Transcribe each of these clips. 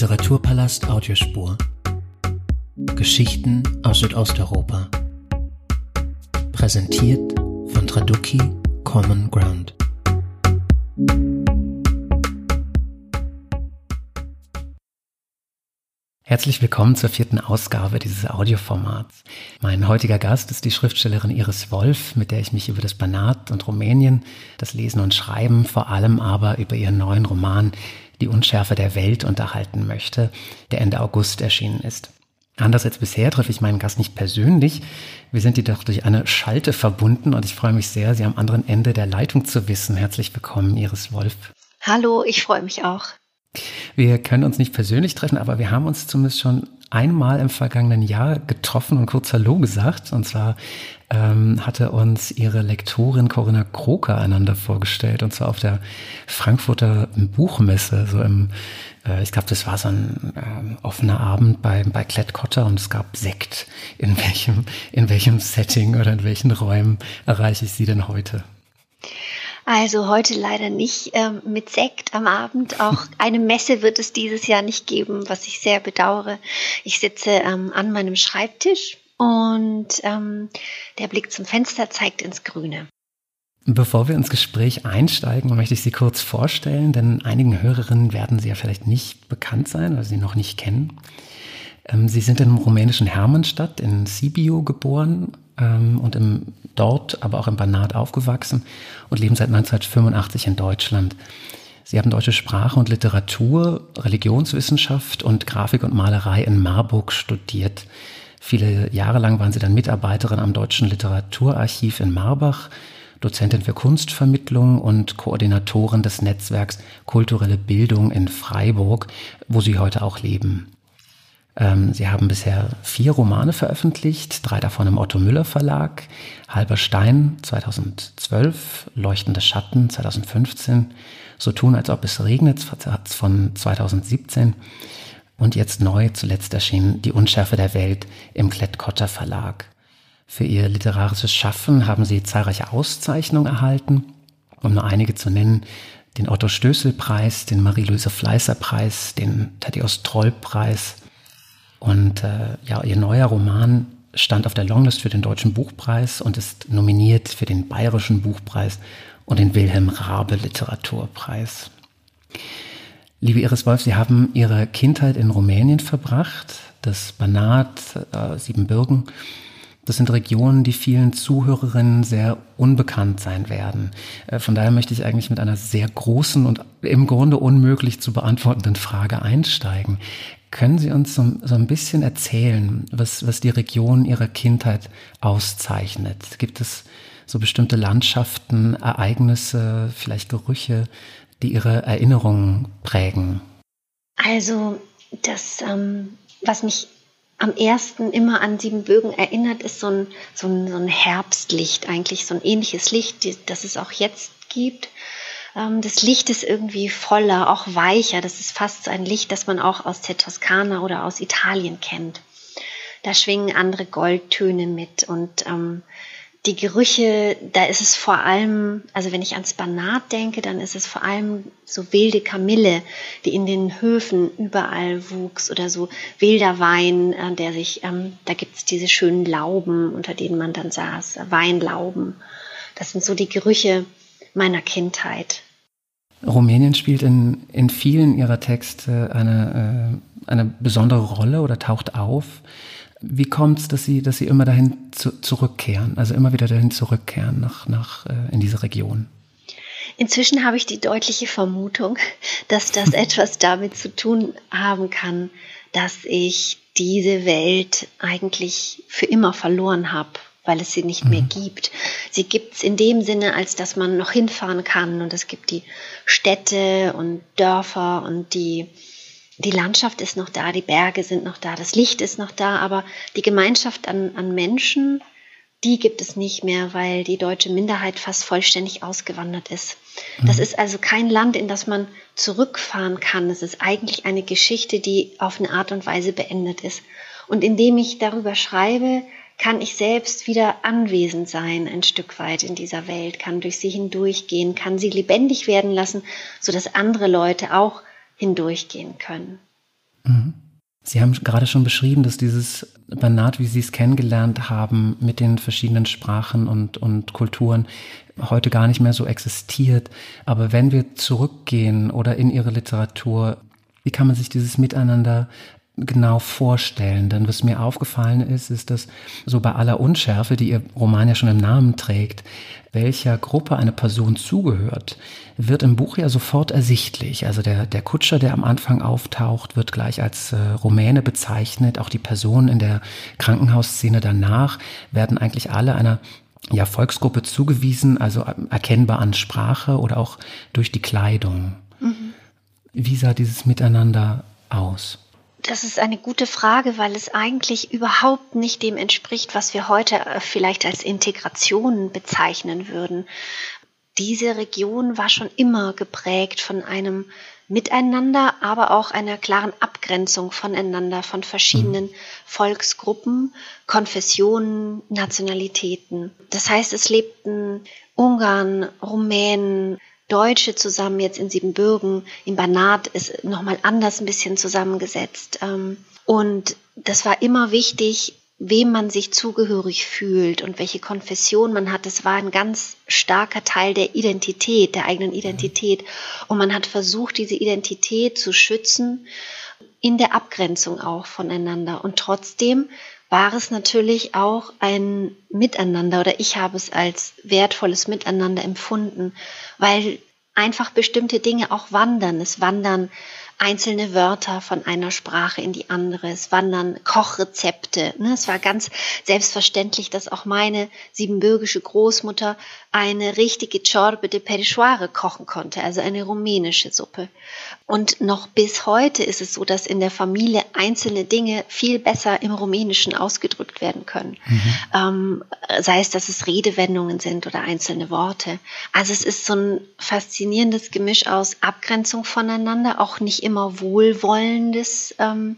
Literaturpalast Audiospur. Geschichten aus Südosteuropa. Präsentiert von Traduki Common Ground. Herzlich willkommen zur vierten Ausgabe dieses Audioformats. Mein heutiger Gast ist die Schriftstellerin Iris Wolf, mit der ich mich über das Banat und Rumänien, das Lesen und Schreiben, vor allem aber über ihren neuen Roman Die Unschärfe der Welt unterhalten möchte, der Ende August erschienen ist. Anders als bisher treffe ich meinen Gast nicht persönlich. Wir sind jedoch durch eine Schalte verbunden und ich freue mich sehr, Sie am anderen Ende der Leitung zu wissen. Herzlich willkommen, Iris Wolf. Hallo, ich freue mich auch. Wir können uns nicht persönlich treffen, aber wir haben uns zumindest schon einmal im vergangenen Jahr getroffen und kurz Hallo gesagt. Und zwar ähm, hatte uns ihre Lektorin Corinna Kroker einander vorgestellt, und zwar auf der Frankfurter Buchmesse, so im, äh, ich glaube, das war so ein äh, offener Abend bei, bei Klettkotter und es gab Sekt. In welchem, in welchem Setting oder in welchen Räumen erreiche ich Sie denn heute? Also heute leider nicht ähm, mit Sekt am Abend. Auch eine Messe wird es dieses Jahr nicht geben, was ich sehr bedauere. Ich sitze ähm, an meinem Schreibtisch und ähm, der Blick zum Fenster zeigt ins Grüne. Bevor wir ins Gespräch einsteigen, möchte ich Sie kurz vorstellen, denn einigen Hörerinnen werden Sie ja vielleicht nicht bekannt sein oder Sie noch nicht kennen. Ähm, Sie sind im rumänischen Hermannstadt in Sibiu geboren ähm, und im, dort, aber auch im Banat aufgewachsen und leben seit 1985 in Deutschland. Sie haben deutsche Sprache und Literatur, Religionswissenschaft und Grafik und Malerei in Marburg studiert. Viele Jahre lang waren Sie dann Mitarbeiterin am Deutschen Literaturarchiv in Marbach, Dozentin für Kunstvermittlung und Koordinatorin des Netzwerks Kulturelle Bildung in Freiburg, wo Sie heute auch leben. Ähm, sie haben bisher vier Romane veröffentlicht, drei davon im Otto Müller Verlag, Halber Stein 2012, Leuchtende Schatten 2015, So tun, als ob es regnet von 2017 und jetzt neu zuletzt erschienen Die Unschärfe der Welt im Klett-Cotta Verlag. Für ihr literarisches Schaffen haben sie zahlreiche Auszeichnungen erhalten, um nur einige zu nennen, den Otto Stößel Preis, den Marie-Louise Fleißer Preis, den Thaddeus Troll Preis, und äh, ja, ihr neuer Roman stand auf der Longlist für den Deutschen Buchpreis und ist nominiert für den Bayerischen Buchpreis und den Wilhelm Rabe Literaturpreis. Liebe Iris Wolf, Sie haben Ihre Kindheit in Rumänien verbracht, das Banat, äh, Siebenbürgen. Das sind Regionen, die vielen Zuhörerinnen sehr unbekannt sein werden. Äh, von daher möchte ich eigentlich mit einer sehr großen und im Grunde unmöglich zu beantwortenden Frage einsteigen. Können Sie uns so, so, ein bisschen erzählen, was, was die Region Ihrer Kindheit auszeichnet? Gibt es so bestimmte Landschaften, Ereignisse, vielleicht Gerüche, die Ihre Erinnerungen prägen? Also das, ähm, was mich am ersten immer an Siebenbögen erinnert, ist so ein, so ein, so ein Herbstlicht, eigentlich so ein ähnliches Licht, das es auch jetzt gibt. Ähm, das Licht ist irgendwie voller, auch weicher. Das ist fast so ein Licht, das man auch aus der Toskana oder aus Italien kennt. Da schwingen andere Goldtöne mit und ähm, die Gerüche, da ist es vor allem, also wenn ich ans Banat denke, dann ist es vor allem so wilde Kamille, die in den Höfen überall wuchs oder so wilder Wein, äh, der sich, ähm, da gibt's diese schönen Lauben, unter denen man dann saß, Weinlauben. Das sind so die Gerüche, meiner Kindheit. Rumänien spielt in, in vielen ihrer Texte eine, äh, eine besondere Rolle oder taucht auf. Wie kommt es, dass Sie, dass Sie immer dahin zu, zurückkehren, also immer wieder dahin zurückkehren nach, nach, äh, in diese Region? Inzwischen habe ich die deutliche Vermutung, dass das etwas damit zu tun haben kann, dass ich diese Welt eigentlich für immer verloren habe weil es sie nicht mhm. mehr gibt. Sie gibt es in dem Sinne, als dass man noch hinfahren kann und es gibt die Städte und Dörfer und die, die Landschaft ist noch da, die Berge sind noch da, das Licht ist noch da, aber die Gemeinschaft an, an Menschen, die gibt es nicht mehr, weil die deutsche Minderheit fast vollständig ausgewandert ist. Mhm. Das ist also kein Land, in das man zurückfahren kann. Es ist eigentlich eine Geschichte, die auf eine Art und Weise beendet ist. Und indem ich darüber schreibe, kann ich selbst wieder anwesend sein, ein Stück weit in dieser Welt, kann durch sie hindurchgehen, kann sie lebendig werden lassen, sodass andere Leute auch hindurchgehen können. Mhm. Sie haben gerade schon beschrieben, dass dieses Banat, wie Sie es kennengelernt haben, mit den verschiedenen Sprachen und, und Kulturen heute gar nicht mehr so existiert. Aber wenn wir zurückgehen oder in Ihre Literatur, wie kann man sich dieses Miteinander genau vorstellen. Denn was mir aufgefallen ist, ist, dass so bei aller Unschärfe, die Ihr Roman ja schon im Namen trägt, welcher Gruppe eine Person zugehört, wird im Buch ja sofort ersichtlich. Also der, der Kutscher, der am Anfang auftaucht, wird gleich als äh, Rumäne bezeichnet. Auch die Personen in der Krankenhausszene danach werden eigentlich alle einer ja, Volksgruppe zugewiesen, also erkennbar an Sprache oder auch durch die Kleidung. Mhm. Wie sah dieses Miteinander aus? Das ist eine gute Frage, weil es eigentlich überhaupt nicht dem entspricht, was wir heute äh, vielleicht als Integration bezeichnen würden. Diese Region war schon immer geprägt von einem Miteinander, aber auch einer klaren Abgrenzung voneinander, von verschiedenen mhm. Volksgruppen, Konfessionen, Nationalitäten. Das heißt, es lebten Ungarn, Rumänen, Deutsche zusammen jetzt in Siebenbürgen, in Banat ist nochmal anders ein bisschen zusammengesetzt. Ähm, und das war immer wichtig, wem man sich zugehörig fühlt und welche Konfession man hat. Das war ein ganz starker Teil der Identität, der eigenen Identität. Und man hat versucht, diese Identität zu schützen, in der Abgrenzung auch voneinander. Und trotzdem war es natürlich auch ein Miteinander oder ich habe es als wertvolles Miteinander empfunden, weil einfach bestimmte Dinge auch wandern. Es wandern einzelne Wörter von einer Sprache in die andere. Es wandern Kochrezepte. Ne? Es war ganz selbstverständlich, dass auch meine siebenbürgische Großmutter eine richtige Ciorbe de Perișoare kochen konnte, also eine rumänische Suppe. Und noch bis heute ist es so, dass in der Familie einzelne Dinge viel besser im Rumänischen ausgedrückt werden können. Mhm. Ähm, sei es, dass es Redewendungen sind oder einzelne Worte. Also es ist so ein faszinierendes Gemisch aus Abgrenzung voneinander, auch nicht immer wohlwollendes, ähm,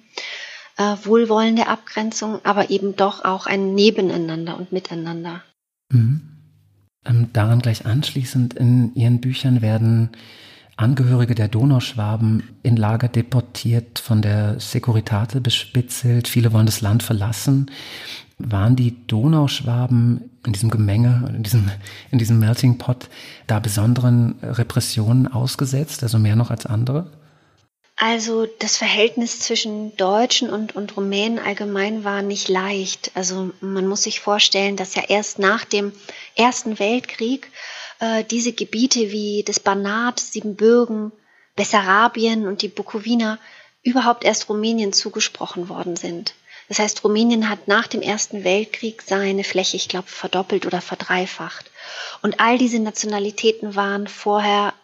äh, wohlwollende Abgrenzung, aber eben doch auch ein Nebeneinander und Miteinander. Mhm. Ähm, daran gleich anschließend, in Ihren Büchern werden Angehörige der Donauschwaben in Lager deportiert, von der Securitate bespitzelt, viele wollen das Land verlassen. Waren die Donauschwaben in diesem Gemenge, in diesem, in diesem Melting Pot da besonderen Repressionen ausgesetzt, also mehr noch als andere? Also das Verhältnis zwischen Deutschen und, und Rumänen allgemein war nicht leicht. Also man muss sich vorstellen, dass ja erst nach dem Ersten Weltkrieg äh, diese Gebiete wie das Banat, Siebenbürgen, Bessarabien und die Bukowina überhaupt erst Rumänien zugesprochen worden sind. Das heißt, Rumänien hat nach dem Ersten Weltkrieg seine Fläche, ich glaube, verdoppelt oder verdreifacht. Und all diese Nationalitäten waren vorher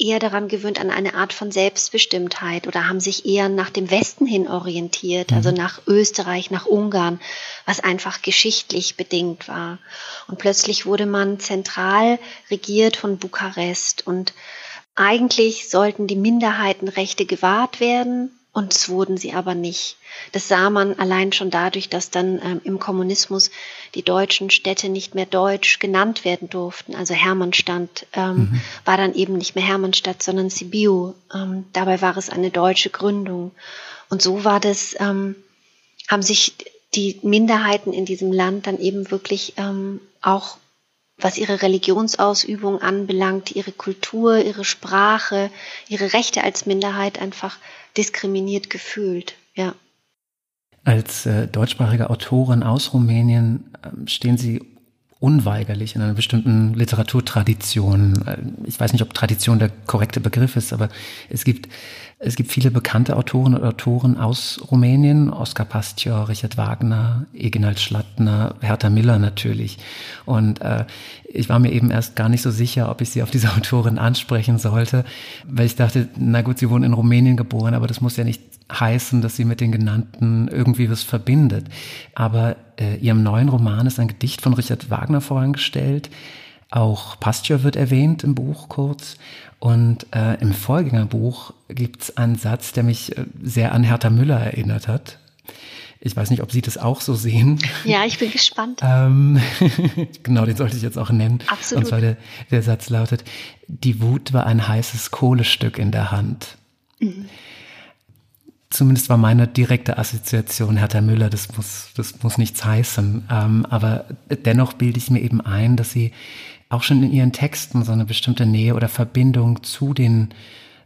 eher daran gewöhnt an eine Art von Selbstbestimmtheit oder haben sich eher nach dem Westen hin orientiert, also mhm. nach Österreich, nach Ungarn, was einfach geschichtlich bedingt war. Und plötzlich wurde man zentral regiert von Bukarest und eigentlich sollten die Minderheitenrechte gewahrt werden, und es wurden sie aber nicht. Das sah man allein schon dadurch, dass dann ähm, im Kommunismus die deutschen Städte nicht mehr deutsch genannt werden durften. Also Hermannstadt ähm, mhm. war dann eben nicht mehr Hermannstadt, sondern Sibiu. Ähm, dabei war es eine deutsche Gründung. Und so war das, ähm, haben sich die Minderheiten in diesem Land dann eben wirklich ähm, auch was ihre Religionsausübung anbelangt, ihre Kultur, ihre Sprache, ihre Rechte als Minderheit einfach diskriminiert gefühlt, ja. Als äh, deutschsprachige Autorin aus Rumänien äh, stehen Sie unweigerlich in einer bestimmten Literaturtradition. Ich weiß nicht, ob Tradition der korrekte Begriff ist, aber es gibt es gibt viele bekannte Autoren und Autoren aus Rumänien, Oskar Pastior, Richard Wagner, Eginald Schlattner, Hertha Miller natürlich. Und äh, ich war mir eben erst gar nicht so sicher, ob ich sie auf diese Autorin ansprechen sollte, weil ich dachte, na gut, sie wurden in Rumänien geboren, aber das muss ja nicht heißen, dass sie mit den genannten irgendwie was verbindet. Aber äh, ihrem neuen Roman ist ein Gedicht von Richard Wagner vorangestellt. Auch Pasteur wird erwähnt im Buch kurz. Und äh, im Vorgängerbuch gibt es einen Satz, der mich äh, sehr an Hertha Müller erinnert hat. Ich weiß nicht, ob Sie das auch so sehen. Ja, ich bin gespannt. ähm, genau, den sollte ich jetzt auch nennen. Absolut. Und zwar der, der Satz lautet, die Wut war ein heißes Kohlestück in der Hand. Mhm. Zumindest war meine direkte Assoziation Hertha Müller, das muss, das muss nichts heißen. Ähm, aber dennoch bilde ich mir eben ein, dass sie auch schon in ihren Texten so eine bestimmte Nähe oder Verbindung zu den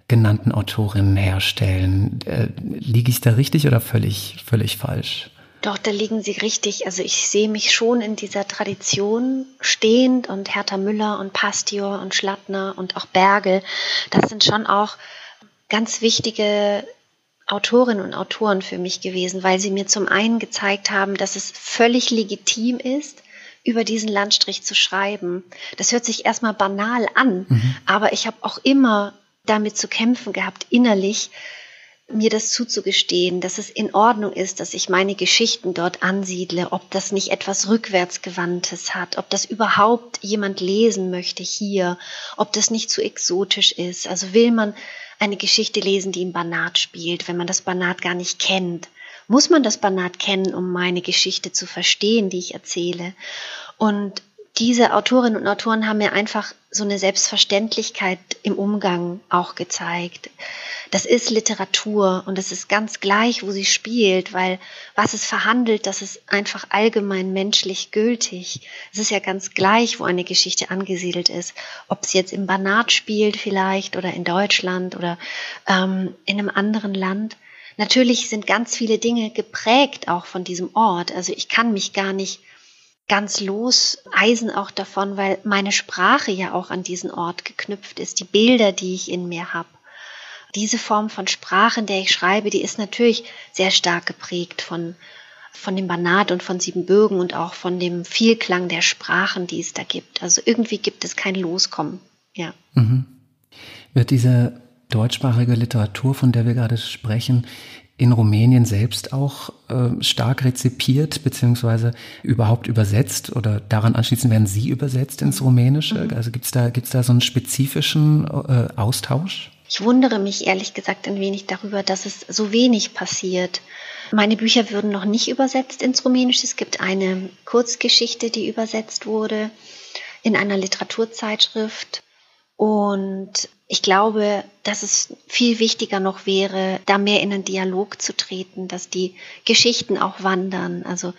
genannten Autorinnen herstellen. Äh, liege ich da richtig oder völlig, völlig falsch? Doch, da liegen Sie richtig. Also ich sehe mich schon in dieser Tradition stehend und Hertha Müller und Pastior und Schlattner und auch Bergel. Das sind schon auch ganz wichtige Autorinnen und Autoren für mich gewesen, weil sie mir zum einen gezeigt haben, dass es völlig legitim ist, über diesen Landstrich zu schreiben. Das hört sich erstmal banal an, mhm. aber ich habe auch immer damit zu kämpfen gehabt, innerlich, mir das zuzugestehen, dass es in Ordnung ist, dass ich meine Geschichten dort ansiedle, ob das nicht etwas rückwärtsgewandtes hat, ob das überhaupt jemand lesen möchte hier, ob das nicht zu exotisch ist. Also will man eine Geschichte lesen, die im Banat spielt, wenn man das Banat gar nicht kennt. Muss man das Banat kennen, um meine Geschichte zu verstehen, die ich erzähle? Und diese Autorinnen und Autoren haben mir einfach so eine Selbstverständlichkeit im Umgang auch gezeigt. Das ist Literatur und es ist ganz gleich, wo sie spielt, weil was es verhandelt, das ist einfach allgemein menschlich gültig. Es ist ja ganz gleich, wo eine Geschichte angesiedelt ist. Ob sie jetzt im Banat spielt vielleicht oder in Deutschland oder ähm, in einem anderen Land. Natürlich sind ganz viele Dinge geprägt auch von diesem Ort. Also ich kann mich gar nicht ganz loseisen auch davon, weil meine Sprache ja auch an diesen Ort geknüpft ist, die Bilder, die ich in mir habe. Diese Form von Sprache, in der ich schreibe, die ist natürlich sehr stark geprägt von, von dem Banat und von Siebenbürgen und auch von dem Vielklang der Sprachen, die es da gibt. Also irgendwie gibt es kein Loskommen. Ja. Mhm. Wird diese deutschsprachige Literatur, von der wir gerade sprechen, in Rumänien selbst auch äh, stark rezipiert beziehungsweise überhaupt übersetzt oder daran anschließend werden Sie übersetzt ins Rumänische? Mhm. Also gibt es da, gibt's da so einen spezifischen äh, Austausch? Ich wundere mich ehrlich gesagt ein wenig darüber, dass es so wenig passiert. Meine Bücher würden noch nicht übersetzt ins Rumänische. Es gibt eine Kurzgeschichte, die übersetzt wurde in einer Literaturzeitschrift. Und ich glaube, dass es viel wichtiger noch wäre, da mehr in einen Dialog zu treten, dass die Geschichten auch wandern, also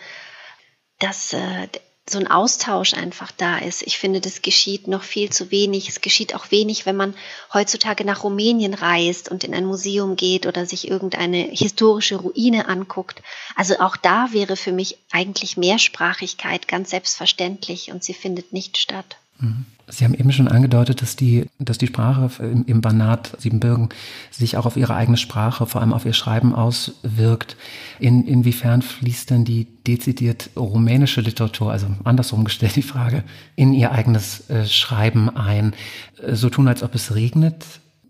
dass äh, so ein Austausch einfach da ist. Ich finde, das geschieht noch viel zu wenig. Es geschieht auch wenig, wenn man heutzutage nach Rumänien reist und in ein Museum geht oder sich irgendeine historische Ruine anguckt. Also auch da wäre für mich eigentlich Mehrsprachigkeit ganz selbstverständlich und sie findet nicht statt. Sie haben eben schon angedeutet, dass die, dass die Sprache im, im Banat Siebenbürgen sich auch auf ihre eigene Sprache, vor allem auf ihr Schreiben auswirkt. In, inwiefern fließt denn die dezidiert rumänische Literatur, also andersrum gestellt die Frage, in ihr eigenes äh, Schreiben ein? Äh, so tun, als ob es regnet.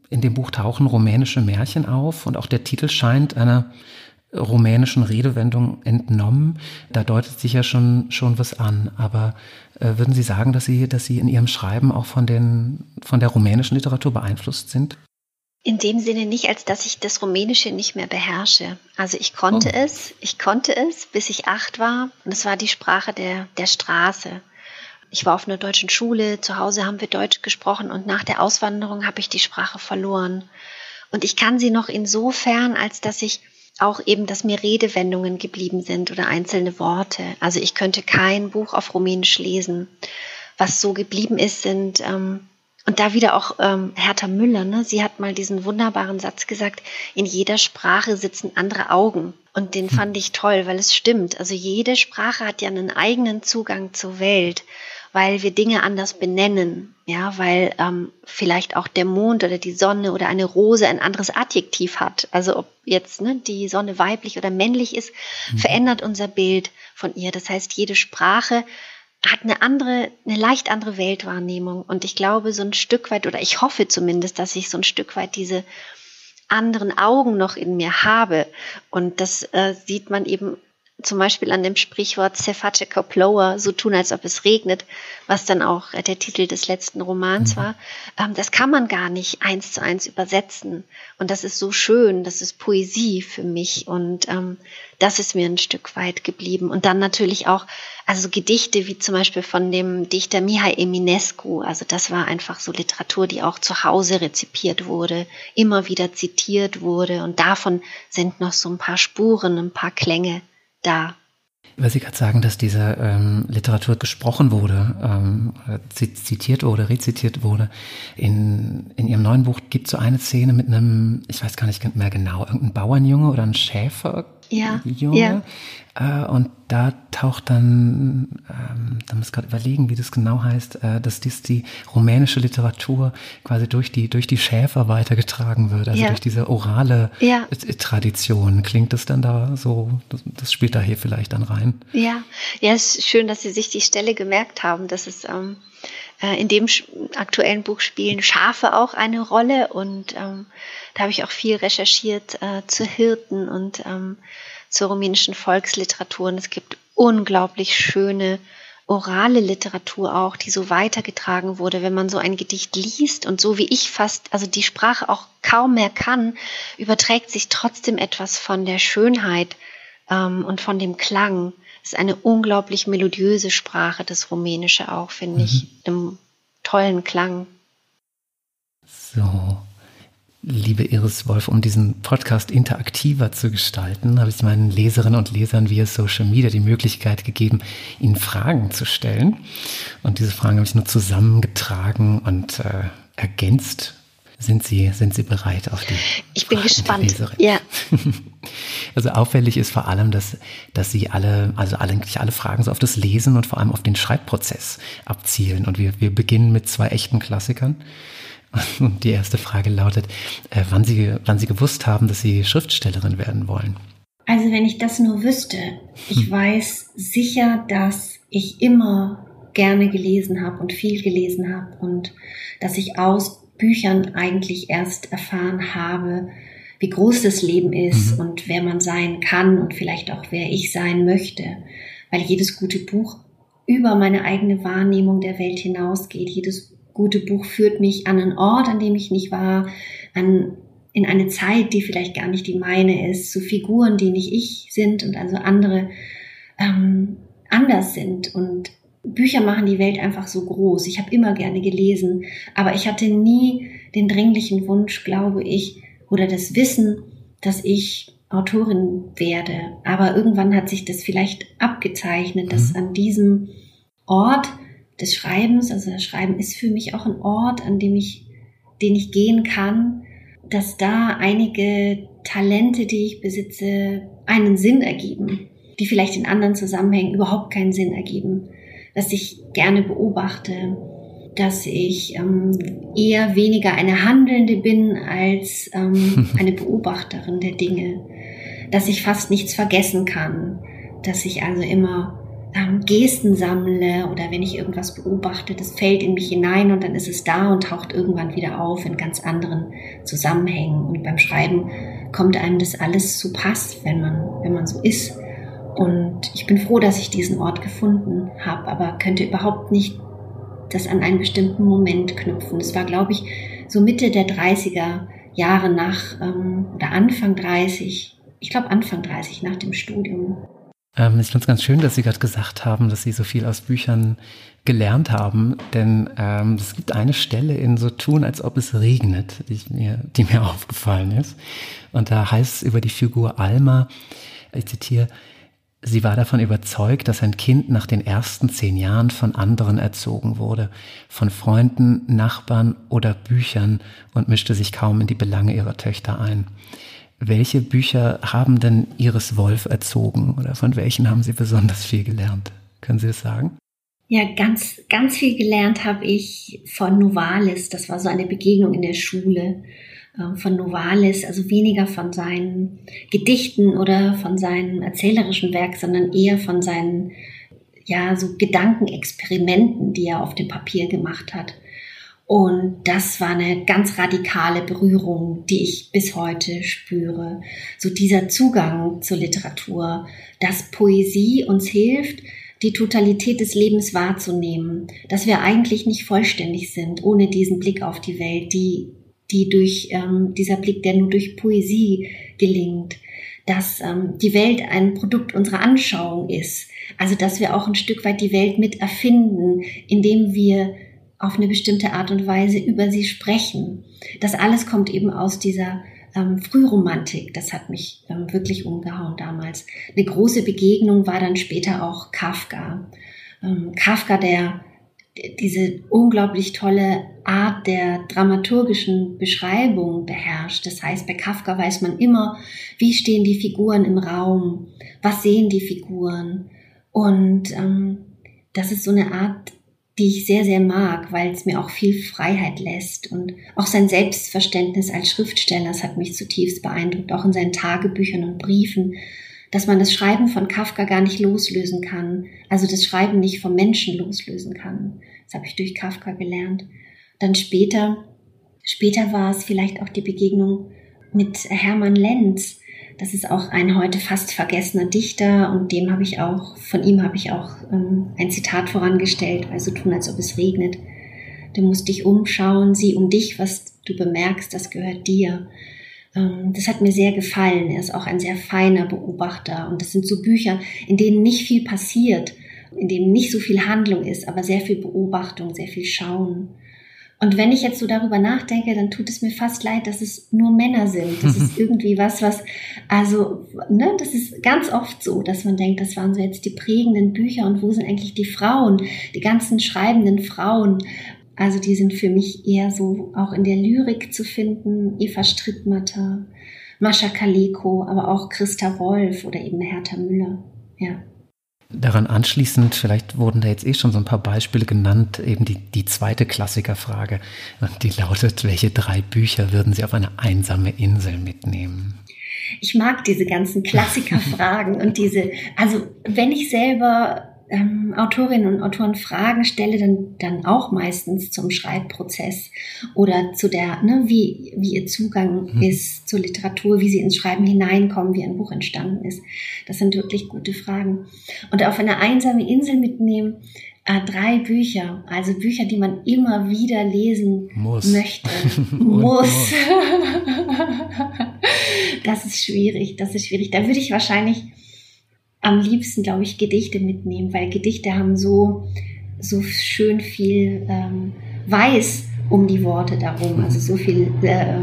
In dem Buch tauchen rumänische Märchen auf und auch der Titel scheint einer rumänischen Redewendung entnommen. Da deutet sich ja schon, schon was an. Aber äh, würden Sie sagen, dass Sie, dass Sie in Ihrem Schreiben auch von, den, von der rumänischen Literatur beeinflusst sind? In dem Sinne nicht, als dass ich das Rumänische nicht mehr beherrsche. Also ich konnte oh. es, ich konnte es, bis ich acht war. Und es war die Sprache der, der Straße. Ich war auf einer deutschen Schule, zu Hause haben wir Deutsch gesprochen und nach der Auswanderung habe ich die Sprache verloren. Und ich kann sie noch insofern, als dass ich auch eben, dass mir Redewendungen geblieben sind oder einzelne Worte. Also ich könnte kein Buch auf Rumänisch lesen. Was so geblieben ist, sind, ähm, und da wieder auch ähm, Hertha Müller, ne? sie hat mal diesen wunderbaren Satz gesagt, in jeder Sprache sitzen andere Augen. Und den fand ich toll, weil es stimmt. Also jede Sprache hat ja einen eigenen Zugang zur Welt weil wir Dinge anders benennen, ja, weil ähm, vielleicht auch der Mond oder die Sonne oder eine Rose ein anderes Adjektiv hat. Also ob jetzt ne, die Sonne weiblich oder männlich ist, mhm. verändert unser Bild von ihr. Das heißt, jede Sprache hat eine andere, eine leicht andere Weltwahrnehmung. Und ich glaube, so ein Stück weit, oder ich hoffe zumindest, dass ich so ein Stück weit diese anderen Augen noch in mir habe. Und das äh, sieht man eben zum Beispiel an dem Sprichwort Ceface Koploa, so tun, als ob es regnet, was dann auch der Titel des letzten Romans mhm. war. Ähm, das kann man gar nicht eins zu eins übersetzen. Und das ist so schön, das ist Poesie für mich. Und ähm, das ist mir ein Stück weit geblieben. Und dann natürlich auch, also Gedichte wie zum Beispiel von dem Dichter Mihai Eminescu. Also das war einfach so Literatur, die auch zu Hause rezipiert wurde, immer wieder zitiert wurde. Und davon sind noch so ein paar Spuren, ein paar Klänge da. Weil Sie gerade sagen, dass diese ähm, Literatur gesprochen wurde, ähm, zitiert wurde, rezitiert wurde. In, in Ihrem neuen Buch gibt es so eine Szene mit einem, ich weiß gar nicht mehr genau, irgendein Bauernjunge oder ein Schäfer, ja, Junge. Ja. Äh, und da taucht dann, ähm, da muss ich gerade überlegen, wie das genau heißt, äh, dass dies die rumänische Literatur quasi durch die, durch die Schäfer weitergetragen wird, also ja. durch diese orale ja. Tradition. Klingt das dann da so, das, das, spielt da hier vielleicht dann rein? Ja, ja, es ist schön, dass Sie sich die Stelle gemerkt haben, dass es ähm, äh, in dem aktuellen Buch spielen Schafe auch eine Rolle und ähm, da habe ich auch viel recherchiert äh, zu Hirten und ähm, zur rumänischen Volksliteratur. Und es gibt unglaublich schöne orale Literatur auch, die so weitergetragen wurde, wenn man so ein Gedicht liest und so wie ich fast, also die Sprache auch kaum mehr kann, überträgt sich trotzdem etwas von der Schönheit ähm, und von dem Klang. Es ist eine unglaublich melodiöse Sprache, das Rumänische auch, finde mhm. ich, einem tollen Klang. So, Liebe Iris Wolf, um diesen Podcast interaktiver zu gestalten, habe ich meinen Leserinnen und Lesern via Social Media die Möglichkeit gegeben, ihnen Fragen zu stellen. Und diese Fragen habe ich nur zusammengetragen und äh, ergänzt. Sind Sie, sind Sie bereit auf die? Ich bin Fragen gespannt. Ja. Also auffällig ist vor allem, dass, dass Sie alle, also eigentlich alle Fragen so auf das Lesen und vor allem auf den Schreibprozess abzielen. Und wir, wir beginnen mit zwei echten Klassikern. Und die erste Frage lautet, äh, wann, Sie, wann Sie gewusst haben, dass Sie Schriftstellerin werden wollen. Also wenn ich das nur wüsste, ich hm. weiß sicher, dass ich immer gerne gelesen habe und viel gelesen habe und dass ich aus Büchern eigentlich erst erfahren habe, wie groß das Leben ist mhm. und wer man sein kann und vielleicht auch wer ich sein möchte, weil jedes gute Buch über meine eigene Wahrnehmung der Welt hinausgeht. Jedes gute Buch führt mich an einen Ort, an dem ich nicht war, an, in eine Zeit, die vielleicht gar nicht die meine ist, zu Figuren, die nicht ich sind und also andere ähm, anders sind. Und Bücher machen die Welt einfach so groß. Ich habe immer gerne gelesen, aber ich hatte nie den dringlichen Wunsch, glaube ich, oder das Wissen, dass ich Autorin werde. Aber irgendwann hat sich das vielleicht abgezeichnet, dass mhm. an diesem Ort des Schreibens, also das Schreiben ist für mich auch ein Ort, an dem ich, den ich gehen kann, dass da einige Talente, die ich besitze, einen Sinn ergeben, die vielleicht in anderen Zusammenhängen überhaupt keinen Sinn ergeben, dass ich gerne beobachte, dass ich ähm, eher weniger eine Handelnde bin als ähm, eine Beobachterin der Dinge, dass ich fast nichts vergessen kann, dass ich also immer ähm, Gesten sammle oder wenn ich irgendwas beobachte, das fällt in mich hinein und dann ist es da und taucht irgendwann wieder auf in ganz anderen Zusammenhängen. Und beim Schreiben kommt einem das alles zu Pass, wenn man, wenn man so ist. Und ich bin froh, dass ich diesen Ort gefunden habe, aber könnte überhaupt nicht das an einen bestimmten Moment knüpfen. Es war, glaube ich, so Mitte der 30er Jahre nach ähm, oder Anfang 30, ich glaube Anfang 30 nach dem Studium. Ähm, ich finde es ganz schön, dass Sie gerade gesagt haben, dass Sie so viel aus Büchern gelernt haben, denn ähm, es gibt eine Stelle in so tun, als ob es regnet, die mir, die mir aufgefallen ist. Und da heißt es über die Figur Alma, ich zitiere, Sie war davon überzeugt, dass ein Kind nach den ersten zehn Jahren von anderen erzogen wurde, von Freunden, Nachbarn oder Büchern und mischte sich kaum in die Belange ihrer Töchter ein. Welche Bücher haben denn Iris Wolf erzogen oder von welchen haben Sie besonders viel gelernt? Können Sie das sagen? Ja, ganz, ganz viel gelernt habe ich von Novalis. Das war so eine Begegnung in der Schule von Novalis, also weniger von seinen Gedichten oder von seinem erzählerischen Werk, sondern eher von seinen, ja, so Gedankenexperimenten, die er auf dem Papier gemacht hat. Und das war eine ganz radikale Berührung, die ich bis heute spüre. So dieser Zugang zur Literatur, dass Poesie uns hilft, die Totalität des Lebens wahrzunehmen, dass wir eigentlich nicht vollständig sind ohne diesen Blick auf die Welt, die, die durch ähm, dieser Blick, der nur durch Poesie gelingt, dass ähm, die Welt ein Produkt unserer Anschauung ist, also dass wir auch ein Stück weit die Welt mit erfinden, indem wir auf eine bestimmte Art und Weise über sie sprechen. Das alles kommt eben aus dieser ähm, Frühromantik. Das hat mich ähm, wirklich umgehauen damals. Eine große Begegnung war dann später auch Kafka. Ähm, Kafka, der diese unglaublich tolle Art der dramaturgischen Beschreibung beherrscht. Das heißt, bei Kafka weiß man immer, wie stehen die Figuren im Raum, was sehen die Figuren. Und ähm, das ist so eine Art die ich sehr, sehr mag, weil es mir auch viel Freiheit lässt. Und auch sein Selbstverständnis als Schriftsteller, das hat mich zutiefst beeindruckt, auch in seinen Tagebüchern und Briefen, dass man das Schreiben von Kafka gar nicht loslösen kann, also das Schreiben nicht vom Menschen loslösen kann. Das habe ich durch Kafka gelernt. Dann später, später war es vielleicht auch die Begegnung mit Hermann Lenz, das ist auch ein heute fast vergessener Dichter und dem habe ich auch, von ihm habe ich auch ähm, ein Zitat vorangestellt, weil so tun, als ob es regnet. Du musst dich umschauen, sieh um dich, was du bemerkst, das gehört dir. Ähm, das hat mir sehr gefallen. Er ist auch ein sehr feiner Beobachter und das sind so Bücher, in denen nicht viel passiert, in denen nicht so viel Handlung ist, aber sehr viel Beobachtung, sehr viel Schauen. Und wenn ich jetzt so darüber nachdenke, dann tut es mir fast leid, dass es nur Männer sind. Das ist irgendwie was, was, also, ne, das ist ganz oft so, dass man denkt, das waren so jetzt die prägenden Bücher und wo sind eigentlich die Frauen, die ganzen schreibenden Frauen? Also die sind für mich eher so auch in der Lyrik zu finden, Eva Strittmatter, Mascha Kaleko, aber auch Christa Wolf oder eben Hertha Müller. Ja. Daran anschließend, vielleicht wurden da jetzt eh schon so ein paar Beispiele genannt, eben die, die zweite Klassikerfrage, die lautet, welche drei Bücher würden Sie auf eine einsame Insel mitnehmen? Ich mag diese ganzen Klassikerfragen und diese, also wenn ich selber ähm, Autorinnen und Autoren Fragen stelle, dann, dann auch meistens zum Schreibprozess oder zu der, ne, wie, wie ihr Zugang mhm. ist zur Literatur, wie sie ins Schreiben hineinkommen, wie ein Buch entstanden ist. Das sind wirklich gute Fragen. Und auf eine einsame Insel mitnehmen, äh, drei Bücher, also Bücher, die man immer wieder lesen muss. möchte. muss. das ist schwierig, das ist schwierig. Da würde ich wahrscheinlich am liebsten, glaube ich, Gedichte mitnehmen, weil Gedichte haben so, so schön viel ähm, Weiß um die Worte darum, also so viel, äh,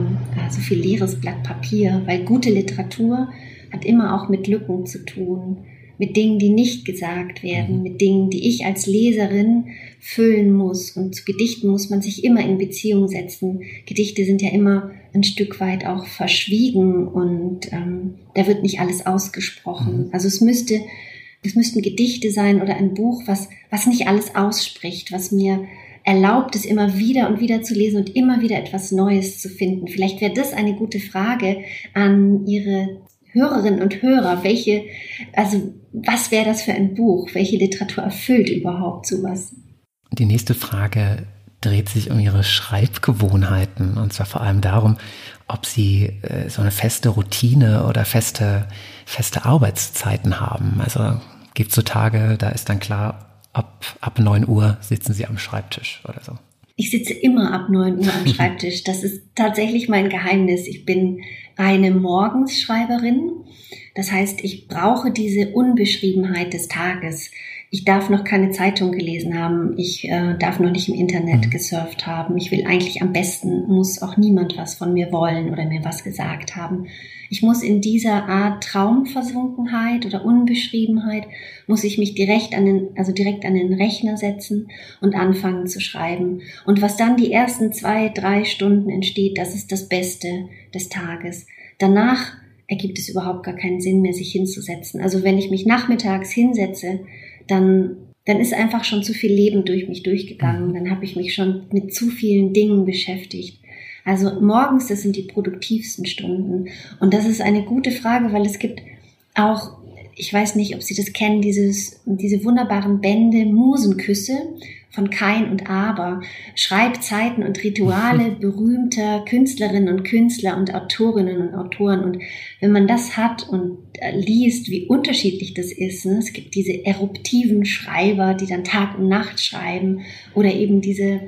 so viel leeres Blatt Papier, weil gute Literatur hat immer auch mit Lücken zu tun mit Dingen, die nicht gesagt werden, mhm. mit Dingen, die ich als Leserin füllen muss. Und zu Gedichten muss man sich immer in Beziehung setzen. Gedichte sind ja immer ein Stück weit auch verschwiegen und ähm, da wird nicht alles ausgesprochen. Mhm. Also es müsste, es müssten Gedichte sein oder ein Buch, was, was nicht alles ausspricht, was mir erlaubt es immer wieder und wieder zu lesen und immer wieder etwas Neues zu finden. Vielleicht wäre das eine gute Frage an Ihre Hörerinnen und Hörer, welche, also was wäre das für ein Buch? Welche Literatur erfüllt überhaupt sowas? Die nächste Frage dreht sich um Ihre Schreibgewohnheiten und zwar vor allem darum, ob Sie äh, so eine feste Routine oder feste, feste Arbeitszeiten haben. Also gibt es so Tage, da ist dann klar, ab, ab 9 Uhr sitzen Sie am Schreibtisch oder so. Ich sitze immer ab 9 Uhr am Schreibtisch. Das ist tatsächlich mein Geheimnis. Ich bin eine Morgensschreiberin. Das heißt, ich brauche diese Unbeschriebenheit des Tages. Ich darf noch keine Zeitung gelesen haben. Ich äh, darf noch nicht im Internet mhm. gesurft haben. Ich will eigentlich am besten, muss auch niemand was von mir wollen oder mir was gesagt haben. Ich muss in dieser Art Traumversunkenheit oder Unbeschriebenheit, muss ich mich direkt an den, also direkt an den Rechner setzen und anfangen zu schreiben. Und was dann die ersten zwei, drei Stunden entsteht, das ist das Beste des Tages. Danach ergibt es überhaupt gar keinen Sinn mehr, sich hinzusetzen. Also wenn ich mich nachmittags hinsetze, dann dann ist einfach schon zu viel Leben durch mich durchgegangen. Mhm. Dann habe ich mich schon mit zu vielen Dingen beschäftigt. Also morgens, das sind die produktivsten Stunden. Und das ist eine gute Frage, weil es gibt auch, ich weiß nicht, ob Sie das kennen, dieses, diese wunderbaren Bände Musenküsse von Kein und Aber, Schreibzeiten und Rituale berühmter Künstlerinnen und Künstler und Autorinnen und Autoren. Und wenn man das hat und äh, liest, wie unterschiedlich das ist, ne? es gibt diese eruptiven Schreiber, die dann Tag und Nacht schreiben oder eben diese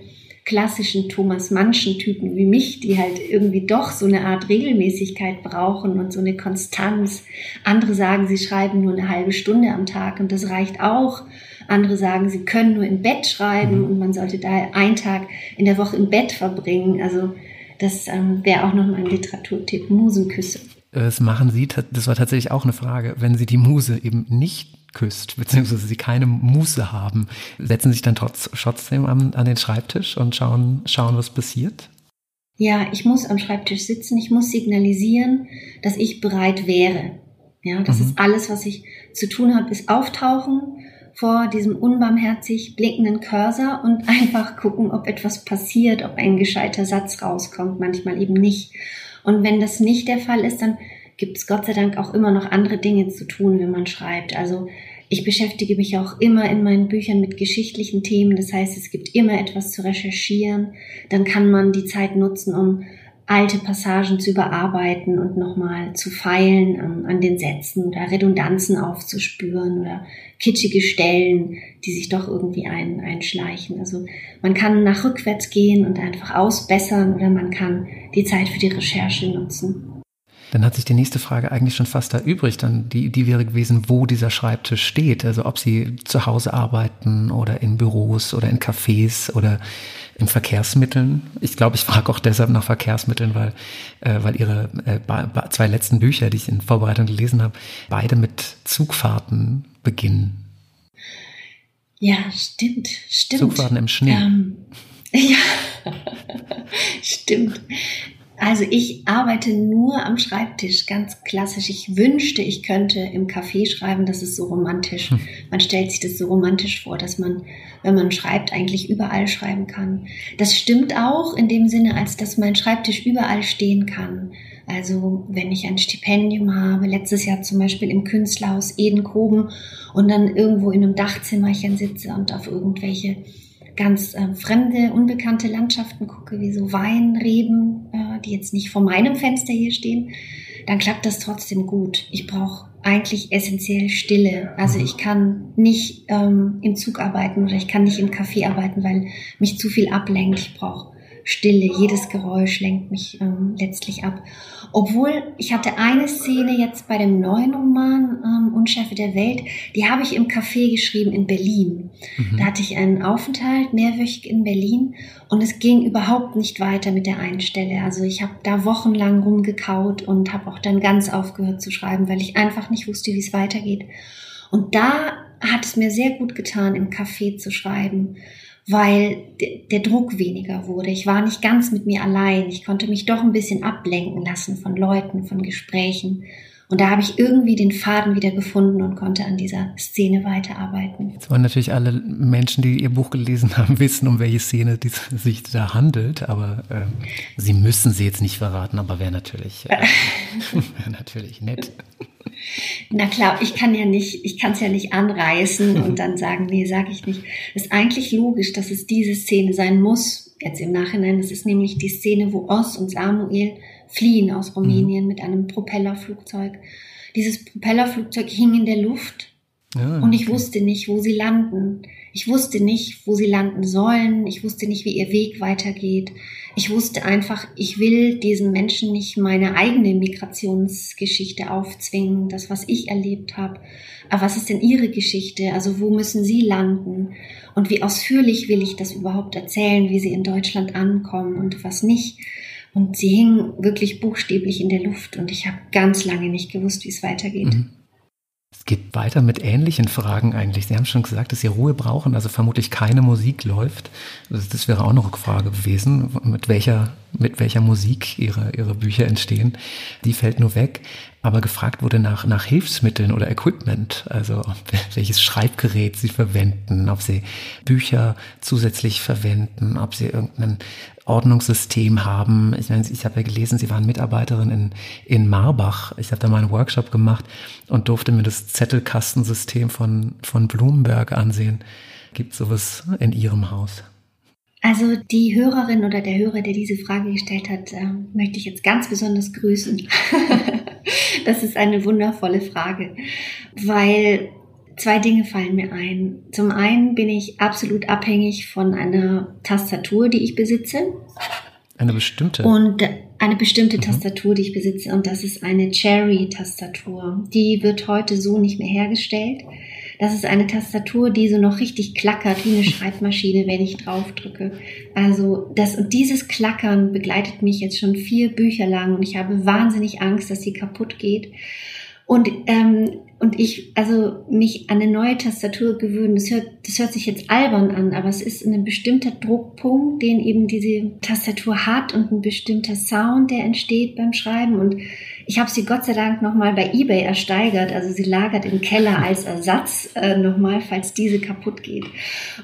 klassischen Thomas Mannschen Typen wie mich, die halt irgendwie doch so eine Art Regelmäßigkeit brauchen und so eine Konstanz. Andere sagen, sie schreiben nur eine halbe Stunde am Tag und das reicht auch. Andere sagen, sie können nur im Bett schreiben mhm. und man sollte da einen Tag in der Woche im Bett verbringen. Also das ähm, wäre auch noch mal ein Literaturtipp. Musenküsse. Das machen Sie, das war tatsächlich auch eine Frage, wenn Sie die Muse eben nicht küsst, beziehungsweise Sie keine Muße haben, setzen Sie sich dann trotz, trotzdem an, an den Schreibtisch und schauen, schauen, was passiert? Ja, ich muss am Schreibtisch sitzen, ich muss signalisieren, dass ich bereit wäre. Ja, das mhm. ist alles, was ich zu tun habe, ist auftauchen, vor diesem unbarmherzig blickenden Cursor und einfach gucken, ob etwas passiert, ob ein gescheiter Satz rauskommt, manchmal eben nicht. Und wenn das nicht der Fall ist, dann gibt es Gott sei Dank auch immer noch andere Dinge zu tun, wenn man schreibt. Also ich beschäftige mich auch immer in meinen Büchern mit geschichtlichen Themen. Das heißt, es gibt immer etwas zu recherchieren. Dann kann man die Zeit nutzen, um alte Passagen zu überarbeiten und nochmal zu feilen an, an, den Sätzen oder Redundanzen aufzuspüren oder kitschige Stellen, die sich doch irgendwie ein, einschleichen. Also man kann nach rückwärts gehen und einfach ausbessern oder man kann die Zeit für die Recherche nutzen. Dann hat sich die nächste Frage eigentlich schon fast erübrigt. Dann die, die wäre gewesen, wo dieser Schreibtisch steht. Also ob Sie zu Hause arbeiten oder in Büros oder in Cafés oder in Verkehrsmitteln. Ich glaube, ich frage auch deshalb nach Verkehrsmitteln, weil, äh, weil Ihre äh, zwei letzten Bücher, die ich in Vorbereitung gelesen habe, beide mit Zugfahrten beginnen. Ja, stimmt, stimmt. Zugfahrten im Schnee. Ähm, ja, stimmt. Also ich arbeite nur am Schreibtisch, ganz klassisch. Ich wünschte, ich könnte im Café schreiben, das ist so romantisch. Hm. Man stellt sich das so romantisch vor, dass man, wenn man schreibt, eigentlich überall schreiben kann. Das stimmt auch in dem Sinne, als dass mein Schreibtisch überall stehen kann. Also wenn ich ein Stipendium habe, letztes Jahr zum Beispiel im Künstlerhaus Edenkoben und dann irgendwo in einem Dachzimmerchen sitze und auf irgendwelche ganz äh, fremde, unbekannte Landschaften gucke, wie so Weinreben, äh, die jetzt nicht vor meinem Fenster hier stehen, dann klappt das trotzdem gut. Ich brauche eigentlich essentiell Stille. Also ich kann nicht ähm, im Zug arbeiten oder ich kann nicht im Café arbeiten, weil mich zu viel ablenkt. Ich brauche Stille, jedes Geräusch lenkt mich ähm, letztlich ab. Obwohl ich hatte eine Szene jetzt bei dem neuen Roman ähm, Unschärfe der Welt, die habe ich im Café geschrieben in Berlin. Mhm. Da hatte ich einen Aufenthalt mehrwöchig in Berlin und es ging überhaupt nicht weiter mit der einen Stelle. Also ich habe da wochenlang rumgekaut und habe auch dann ganz aufgehört zu schreiben, weil ich einfach nicht wusste, wie es weitergeht. Und da hat es mir sehr gut getan, im Café zu schreiben weil der Druck weniger wurde. Ich war nicht ganz mit mir allein. Ich konnte mich doch ein bisschen ablenken lassen von Leuten, von Gesprächen. Und da habe ich irgendwie den Faden wieder gefunden und konnte an dieser Szene weiterarbeiten. Jetzt wollen natürlich alle Menschen, die Ihr Buch gelesen haben, wissen, um welche Szene es sich da handelt. Aber äh, Sie müssen sie jetzt nicht verraten, aber wäre natürlich, äh, wär natürlich nett. Na klar, ich kann ja nicht, ich kann es ja nicht anreißen und dann sagen, nee, sage ich nicht. Es ist eigentlich logisch, dass es diese Szene sein muss, jetzt im Nachhinein. Das ist nämlich die Szene, wo Oz und Samuel fliehen aus Rumänien mhm. mit einem Propellerflugzeug. Dieses Propellerflugzeug hing in der Luft ja, und ich wusste nicht, wo sie landen. Ich wusste nicht, wo sie landen sollen. Ich wusste nicht, wie ihr Weg weitergeht. Ich wusste einfach, ich will diesen Menschen nicht meine eigene Migrationsgeschichte aufzwingen, das, was ich erlebt habe. Aber was ist denn ihre Geschichte? Also wo müssen sie landen? Und wie ausführlich will ich das überhaupt erzählen, wie sie in Deutschland ankommen und was nicht? Und sie hingen wirklich buchstäblich in der Luft und ich habe ganz lange nicht gewusst, wie es weitergeht. Mhm. Es geht weiter mit ähnlichen Fragen eigentlich. Sie haben schon gesagt, dass Sie Ruhe brauchen, also vermutlich keine Musik läuft. Also das wäre auch eine Rückfrage gewesen, mit welcher, mit welcher Musik Ihre, Ihre Bücher entstehen. Die fällt nur weg. Aber gefragt wurde nach, nach Hilfsmitteln oder Equipment, also welches Schreibgerät Sie verwenden, ob Sie Bücher zusätzlich verwenden, ob Sie irgendeinen Ordnungssystem haben. Ich, meine, ich habe ja gelesen, Sie waren Mitarbeiterin in, in Marbach. Ich habe da mal einen Workshop gemacht und durfte mir das Zettelkastensystem von, von Bloomberg ansehen. gibt es sowas in Ihrem Haus? Also die Hörerin oder der Hörer, der diese Frage gestellt hat, äh, möchte ich jetzt ganz besonders grüßen. das ist eine wundervolle Frage, weil zwei Dinge fallen mir ein. Zum einen bin ich absolut abhängig von einer Tastatur, die ich besitze. Eine bestimmte? Und eine bestimmte mhm. Tastatur, die ich besitze. Und das ist eine Cherry-Tastatur. Die wird heute so nicht mehr hergestellt. Das ist eine Tastatur, die so noch richtig klackert, wie eine Schreibmaschine, wenn ich draufdrücke. Also das und dieses Klackern begleitet mich jetzt schon vier Bücher lang und ich habe wahnsinnig Angst, dass sie kaputt geht. Und ähm, und ich, also mich an eine neue Tastatur gewöhnen, das hört, das hört sich jetzt albern an, aber es ist ein bestimmter Druckpunkt, den eben diese Tastatur hat und ein bestimmter Sound, der entsteht beim Schreiben. Und ich habe sie Gott sei Dank nochmal bei eBay ersteigert. Also sie lagert im Keller als Ersatz äh, nochmal, falls diese kaputt geht.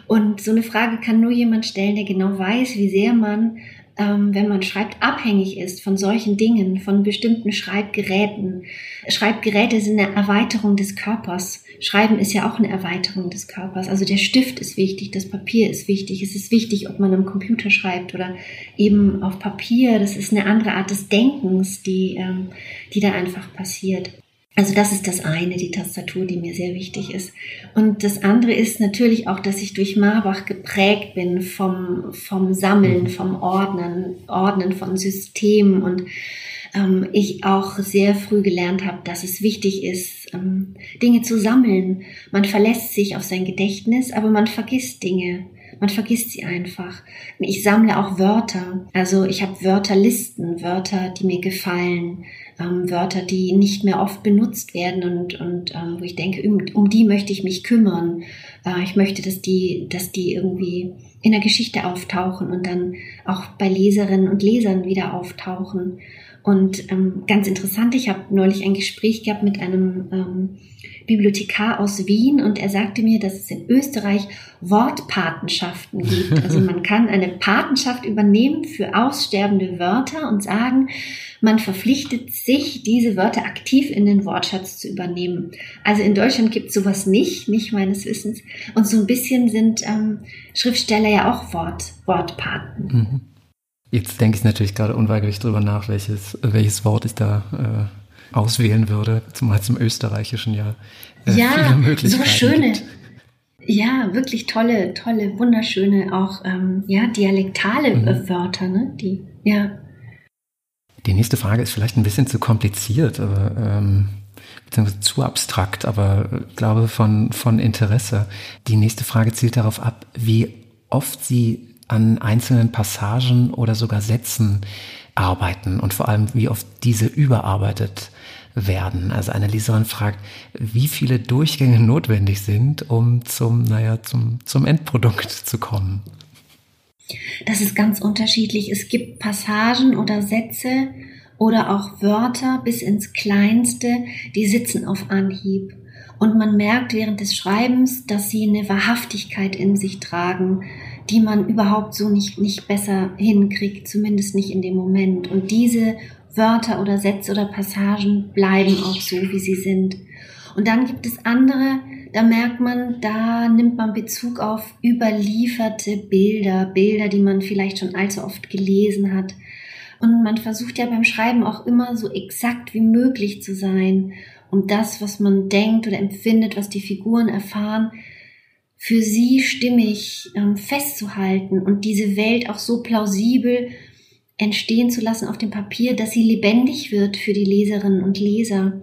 Und so eine Frage kann nur jemand stellen, der genau weiß, wie sehr man ähm, wenn man schreibt, abhängig ist von solchen Dingen, von bestimmten Schreibgeräten. Schreibgeräte sind eine Erweiterung des Körpers. Schreiben ist ja auch eine Erweiterung des Körpers. Also der Stift ist wichtig, das Papier ist wichtig. Es ist wichtig, ob man am Computer schreibt oder eben auf Papier. Das ist eine andere Art des Denkens, die, ähm, die da einfach passiert. Also das ist das eine, die Tastatur, die mir sehr wichtig ist. Und das andere ist natürlich auch, dass ich durch Marbach geprägt bin vom, vom Sammeln, mhm. vom Ordnen, Ordnen von Systemen und ähm, ich auch sehr früh gelernt habe, dass es wichtig ist, ähm, Dinge zu sammeln. Man verlässt sich auf sein Gedächtnis, aber man vergisst Dinge. Man vergisst sie einfach. Ich sammle auch Wörter. Also ich habe Wörterlisten, Wörter, die mir gefallen, ähm, Wörter, die nicht mehr oft benutzt werden und, und ähm, wo ich denke, um, um, die möchte ich mich kümmern. Äh, ich möchte, dass die, dass die irgendwie in der Geschichte auftauchen und dann auch bei Leserinnen und Lesern wieder auftauchen. Und ähm, ganz interessant, ich habe neulich ein Gespräch gehabt mit einem ähm, Bibliothekar aus Wien und er sagte mir, dass es in Österreich Wortpatenschaften gibt. Also man kann eine Patenschaft übernehmen für aussterbende Wörter und sagen, man verpflichtet sich, diese Wörter aktiv in den Wortschatz zu übernehmen. Also in Deutschland gibt es sowas nicht, nicht meines Wissens. Und so ein bisschen sind ähm, Schriftsteller ja auch Wort, Wortpaten. Mhm. Jetzt denke ich natürlich gerade unweigerlich drüber nach, welches, welches Wort ich da äh, auswählen würde, zumal zum Österreichischen ja, äh, ja viele Möglichkeiten so schöne. Gibt. Ja, wirklich tolle, tolle, wunderschöne, auch ähm, ja dialektale mhm. Wörter, ne? Die ja. Die nächste Frage ist vielleicht ein bisschen zu kompliziert, aber ähm, beziehungsweise zu abstrakt, aber ich äh, glaube von, von Interesse. Die nächste Frage zielt darauf ab, wie oft Sie an einzelnen Passagen oder sogar Sätzen arbeiten und vor allem, wie oft diese überarbeitet werden. Also eine Leserin fragt, wie viele Durchgänge notwendig sind, um zum, naja, zum, zum Endprodukt zu kommen. Das ist ganz unterschiedlich. Es gibt Passagen oder Sätze oder auch Wörter bis ins Kleinste, die sitzen auf Anhieb. Und man merkt während des Schreibens, dass sie eine Wahrhaftigkeit in sich tragen, die man überhaupt so nicht, nicht besser hinkriegt, zumindest nicht in dem Moment. Und diese Wörter oder Sätze oder Passagen bleiben auch so, wie sie sind. Und dann gibt es andere, da merkt man, da nimmt man Bezug auf überlieferte Bilder, Bilder, die man vielleicht schon allzu oft gelesen hat. Und man versucht ja beim Schreiben auch immer so exakt wie möglich zu sein, um das, was man denkt oder empfindet, was die Figuren erfahren, für sie stimmig ähm, festzuhalten und diese Welt auch so plausibel entstehen zu lassen auf dem Papier, dass sie lebendig wird für die Leserinnen und Leser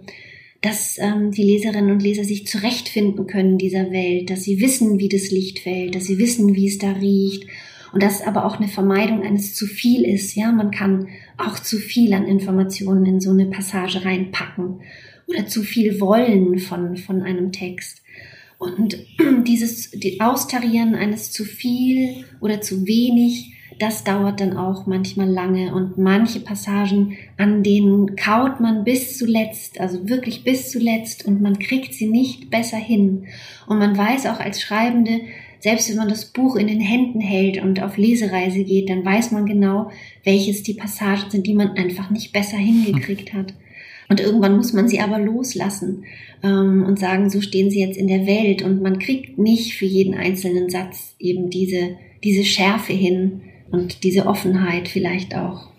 dass ähm, die Leserinnen und Leser sich zurechtfinden können in dieser Welt, dass sie wissen, wie das Licht fällt, dass sie wissen, wie es da riecht und dass aber auch eine Vermeidung eines zu viel ist. Ja, man kann auch zu viel an Informationen in so eine Passage reinpacken oder zu viel wollen von, von einem Text. Und dieses die Austarieren eines zu viel oder zu wenig das dauert dann auch manchmal lange und manche Passagen, an denen kaut man bis zuletzt, also wirklich bis zuletzt und man kriegt sie nicht besser hin. Und man weiß auch als Schreibende, selbst wenn man das Buch in den Händen hält und auf Lesereise geht, dann weiß man genau, welches die Passagen sind, die man einfach nicht besser hingekriegt hat. Und irgendwann muss man sie aber loslassen ähm, und sagen, so stehen sie jetzt in der Welt. Und man kriegt nicht für jeden einzelnen Satz eben diese, diese Schärfe hin und diese Offenheit vielleicht auch.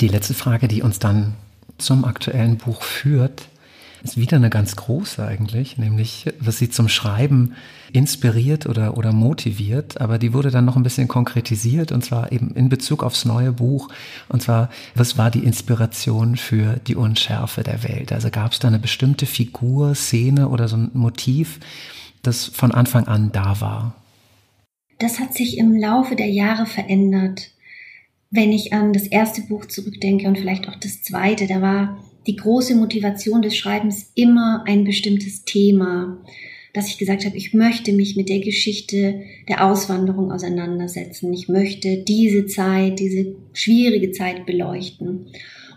Die letzte Frage, die uns dann zum aktuellen Buch führt, ist wieder eine ganz große eigentlich, nämlich was sie zum Schreiben inspiriert oder, oder motiviert, aber die wurde dann noch ein bisschen konkretisiert und zwar eben in Bezug aufs neue Buch und zwar, was war die Inspiration für die Unschärfe der Welt? Also gab es da eine bestimmte Figur, Szene oder so ein Motiv, das von Anfang an da war? Das hat sich im Laufe der Jahre verändert. Wenn ich an das erste Buch zurückdenke und vielleicht auch das zweite, da war die große Motivation des Schreibens immer ein bestimmtes Thema, dass ich gesagt habe, ich möchte mich mit der Geschichte der Auswanderung auseinandersetzen. Ich möchte diese Zeit, diese schwierige Zeit beleuchten.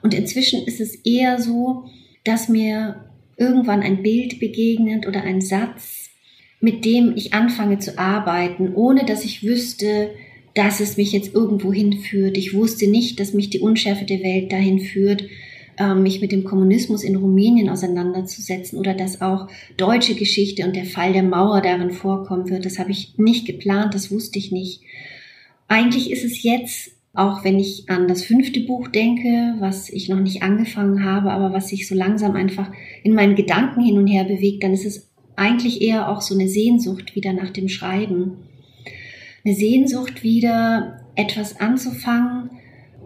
Und inzwischen ist es eher so, dass mir irgendwann ein Bild begegnet oder ein Satz, mit dem ich anfange zu arbeiten, ohne dass ich wüsste, dass es mich jetzt irgendwo hinführt. Ich wusste nicht, dass mich die Unschärfe der Welt dahin führt, mich mit dem Kommunismus in Rumänien auseinanderzusetzen oder dass auch deutsche Geschichte und der Fall der Mauer darin vorkommen wird. Das habe ich nicht geplant, das wusste ich nicht. Eigentlich ist es jetzt, auch wenn ich an das fünfte Buch denke, was ich noch nicht angefangen habe, aber was sich so langsam einfach in meinen Gedanken hin und her bewegt, dann ist es eigentlich eher auch so eine Sehnsucht wieder nach dem Schreiben. Eine Sehnsucht wieder etwas anzufangen,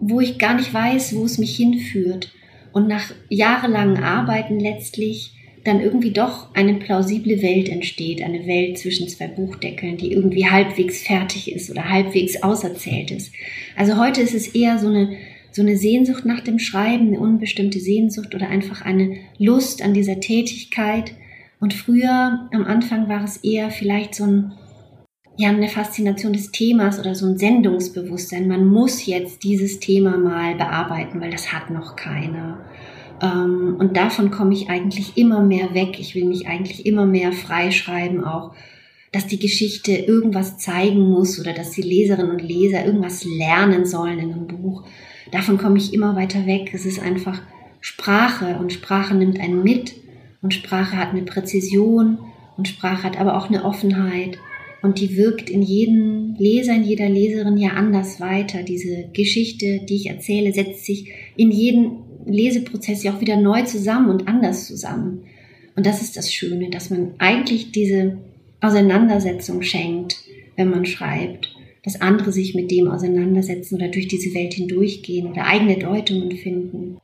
wo ich gar nicht weiß, wo es mich hinführt und nach jahrelangen Arbeiten letztlich dann irgendwie doch eine plausible Welt entsteht, eine Welt zwischen zwei Buchdeckeln, die irgendwie halbwegs fertig ist oder halbwegs auserzählt ist. Also heute ist es eher so eine, so eine Sehnsucht nach dem Schreiben, eine unbestimmte Sehnsucht oder einfach eine Lust an dieser Tätigkeit. Und früher, am Anfang war es eher vielleicht so ein, ja, eine Faszination des Themas oder so ein Sendungsbewusstsein. Man muss jetzt dieses Thema mal bearbeiten, weil das hat noch keiner. Ähm, und davon komme ich eigentlich immer mehr weg. Ich will mich eigentlich immer mehr freischreiben, auch, dass die Geschichte irgendwas zeigen muss oder dass die Leserinnen und Leser irgendwas lernen sollen in einem Buch. Davon komme ich immer weiter weg. Es ist einfach Sprache und Sprache nimmt einen mit und Sprache hat eine Präzision und Sprache hat aber auch eine Offenheit und die wirkt in jedem Leser, in jeder Leserin ja anders weiter. Diese Geschichte, die ich erzähle, setzt sich in jedem Leseprozess ja auch wieder neu zusammen und anders zusammen. Und das ist das Schöne, dass man eigentlich diese Auseinandersetzung schenkt, wenn man schreibt, dass andere sich mit dem auseinandersetzen oder durch diese Welt hindurchgehen oder eigene Deutungen finden.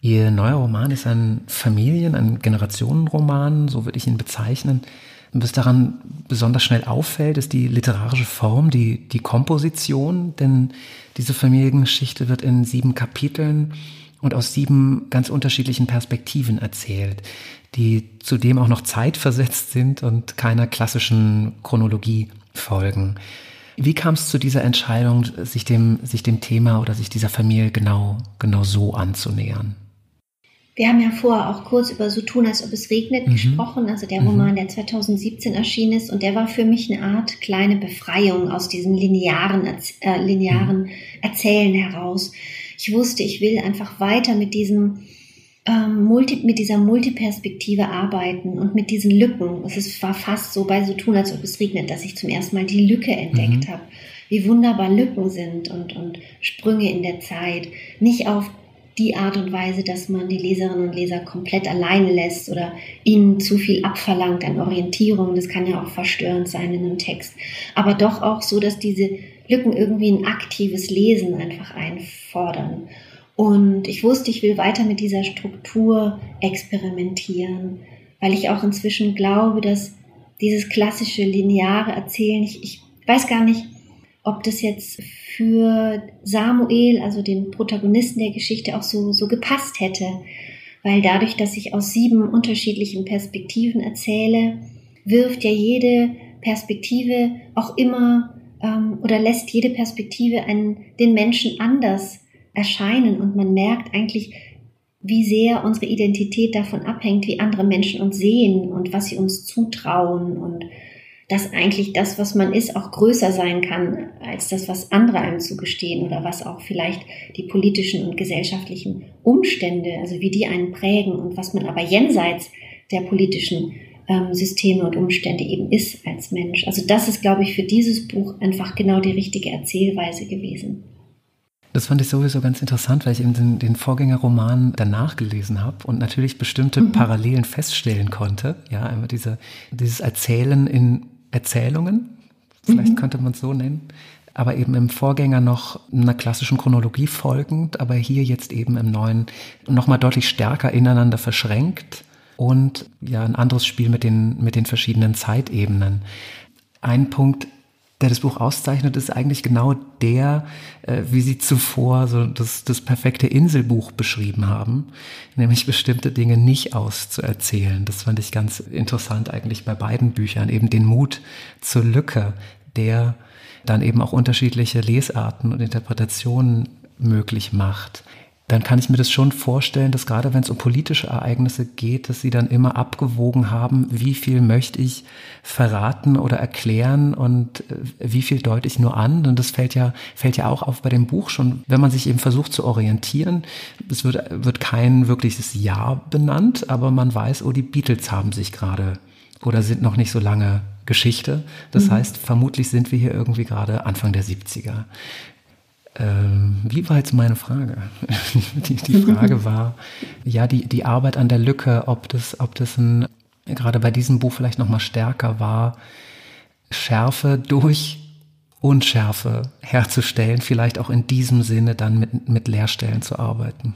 Ihr neuer Roman ist ein Familien-, ein Generationenroman, so würde ich ihn bezeichnen. Was daran besonders schnell auffällt, ist die literarische Form, die, die Komposition, denn diese Familiengeschichte wird in sieben Kapiteln und aus sieben ganz unterschiedlichen Perspektiven erzählt, die zudem auch noch zeitversetzt sind und keiner klassischen Chronologie folgen. Wie kam es zu dieser Entscheidung, sich dem, sich dem Thema oder sich dieser Familie genau, genau so anzunähern? Wir haben ja vorher auch kurz über So tun, als ob es regnet mhm. gesprochen, also der mhm. Roman, der 2017 erschienen ist. Und der war für mich eine Art kleine Befreiung aus diesem linearen, äh, linearen mhm. Erzählen heraus. Ich wusste, ich will einfach weiter mit diesem ähm, Multi, mit dieser Multiperspektive arbeiten und mit diesen Lücken. Es ist, war fast so bei So tun, als ob es regnet, dass ich zum ersten Mal die Lücke entdeckt mhm. habe. Wie wunderbar Lücken sind und, und Sprünge in der Zeit. Nicht auf die Art und Weise, dass man die Leserinnen und Leser komplett alleine lässt oder ihnen zu viel abverlangt an Orientierung. Das kann ja auch verstörend sein in einem Text. Aber doch auch so, dass diese Lücken irgendwie ein aktives Lesen einfach einfordern. Und ich wusste, ich will weiter mit dieser Struktur experimentieren, weil ich auch inzwischen glaube, dass dieses klassische lineare Erzählen, ich, ich weiß gar nicht, ob das jetzt für Samuel, also den Protagonisten der Geschichte, auch so, so gepasst hätte. Weil dadurch, dass ich aus sieben unterschiedlichen Perspektiven erzähle, wirft ja jede Perspektive auch immer ähm, oder lässt jede Perspektive einen, den Menschen anders erscheinen und man merkt eigentlich, wie sehr unsere Identität davon abhängt, wie andere Menschen uns sehen und was sie uns zutrauen und dass eigentlich das, was man ist, auch größer sein kann als das, was andere einem zugestehen oder was auch vielleicht die politischen und gesellschaftlichen Umstände, also wie die einen prägen und was man aber jenseits der politischen ähm, Systeme und Umstände eben ist als Mensch. Also das ist, glaube ich, für dieses Buch einfach genau die richtige Erzählweise gewesen. Das fand ich sowieso ganz interessant, weil ich eben den, den Vorgängerroman danach gelesen habe und natürlich bestimmte mhm. Parallelen feststellen konnte. Ja, einmal diese, dieses Erzählen in Erzählungen, vielleicht mhm. könnte man es so nennen, aber eben im Vorgänger noch einer klassischen Chronologie folgend, aber hier jetzt eben im neuen nochmal deutlich stärker ineinander verschränkt und ja ein anderes Spiel mit den, mit den verschiedenen Zeitebenen. Ein Punkt, der das Buch auszeichnet, ist eigentlich genau der, äh, wie Sie zuvor so das, das perfekte Inselbuch beschrieben haben, nämlich bestimmte Dinge nicht auszuerzählen. Das fand ich ganz interessant eigentlich bei beiden Büchern, eben den Mut zur Lücke, der dann eben auch unterschiedliche Lesarten und Interpretationen möglich macht dann kann ich mir das schon vorstellen, dass gerade wenn es um politische Ereignisse geht, dass sie dann immer abgewogen haben, wie viel möchte ich verraten oder erklären und äh, wie viel deute ich nur an. Und das fällt ja, fällt ja auch auf bei dem Buch schon, wenn man sich eben versucht zu orientieren. Es wird, wird kein wirkliches Ja benannt, aber man weiß, oh, die Beatles haben sich gerade oder sind noch nicht so lange Geschichte. Das mhm. heißt, vermutlich sind wir hier irgendwie gerade Anfang der 70er. Ähm, wie war jetzt meine Frage? die, die, Frage war, ja, die, die Arbeit an der Lücke, ob das, ob das ein, gerade bei diesem Buch vielleicht nochmal stärker war, Schärfe durch Unschärfe herzustellen, vielleicht auch in diesem Sinne dann mit, mit Leerstellen zu arbeiten.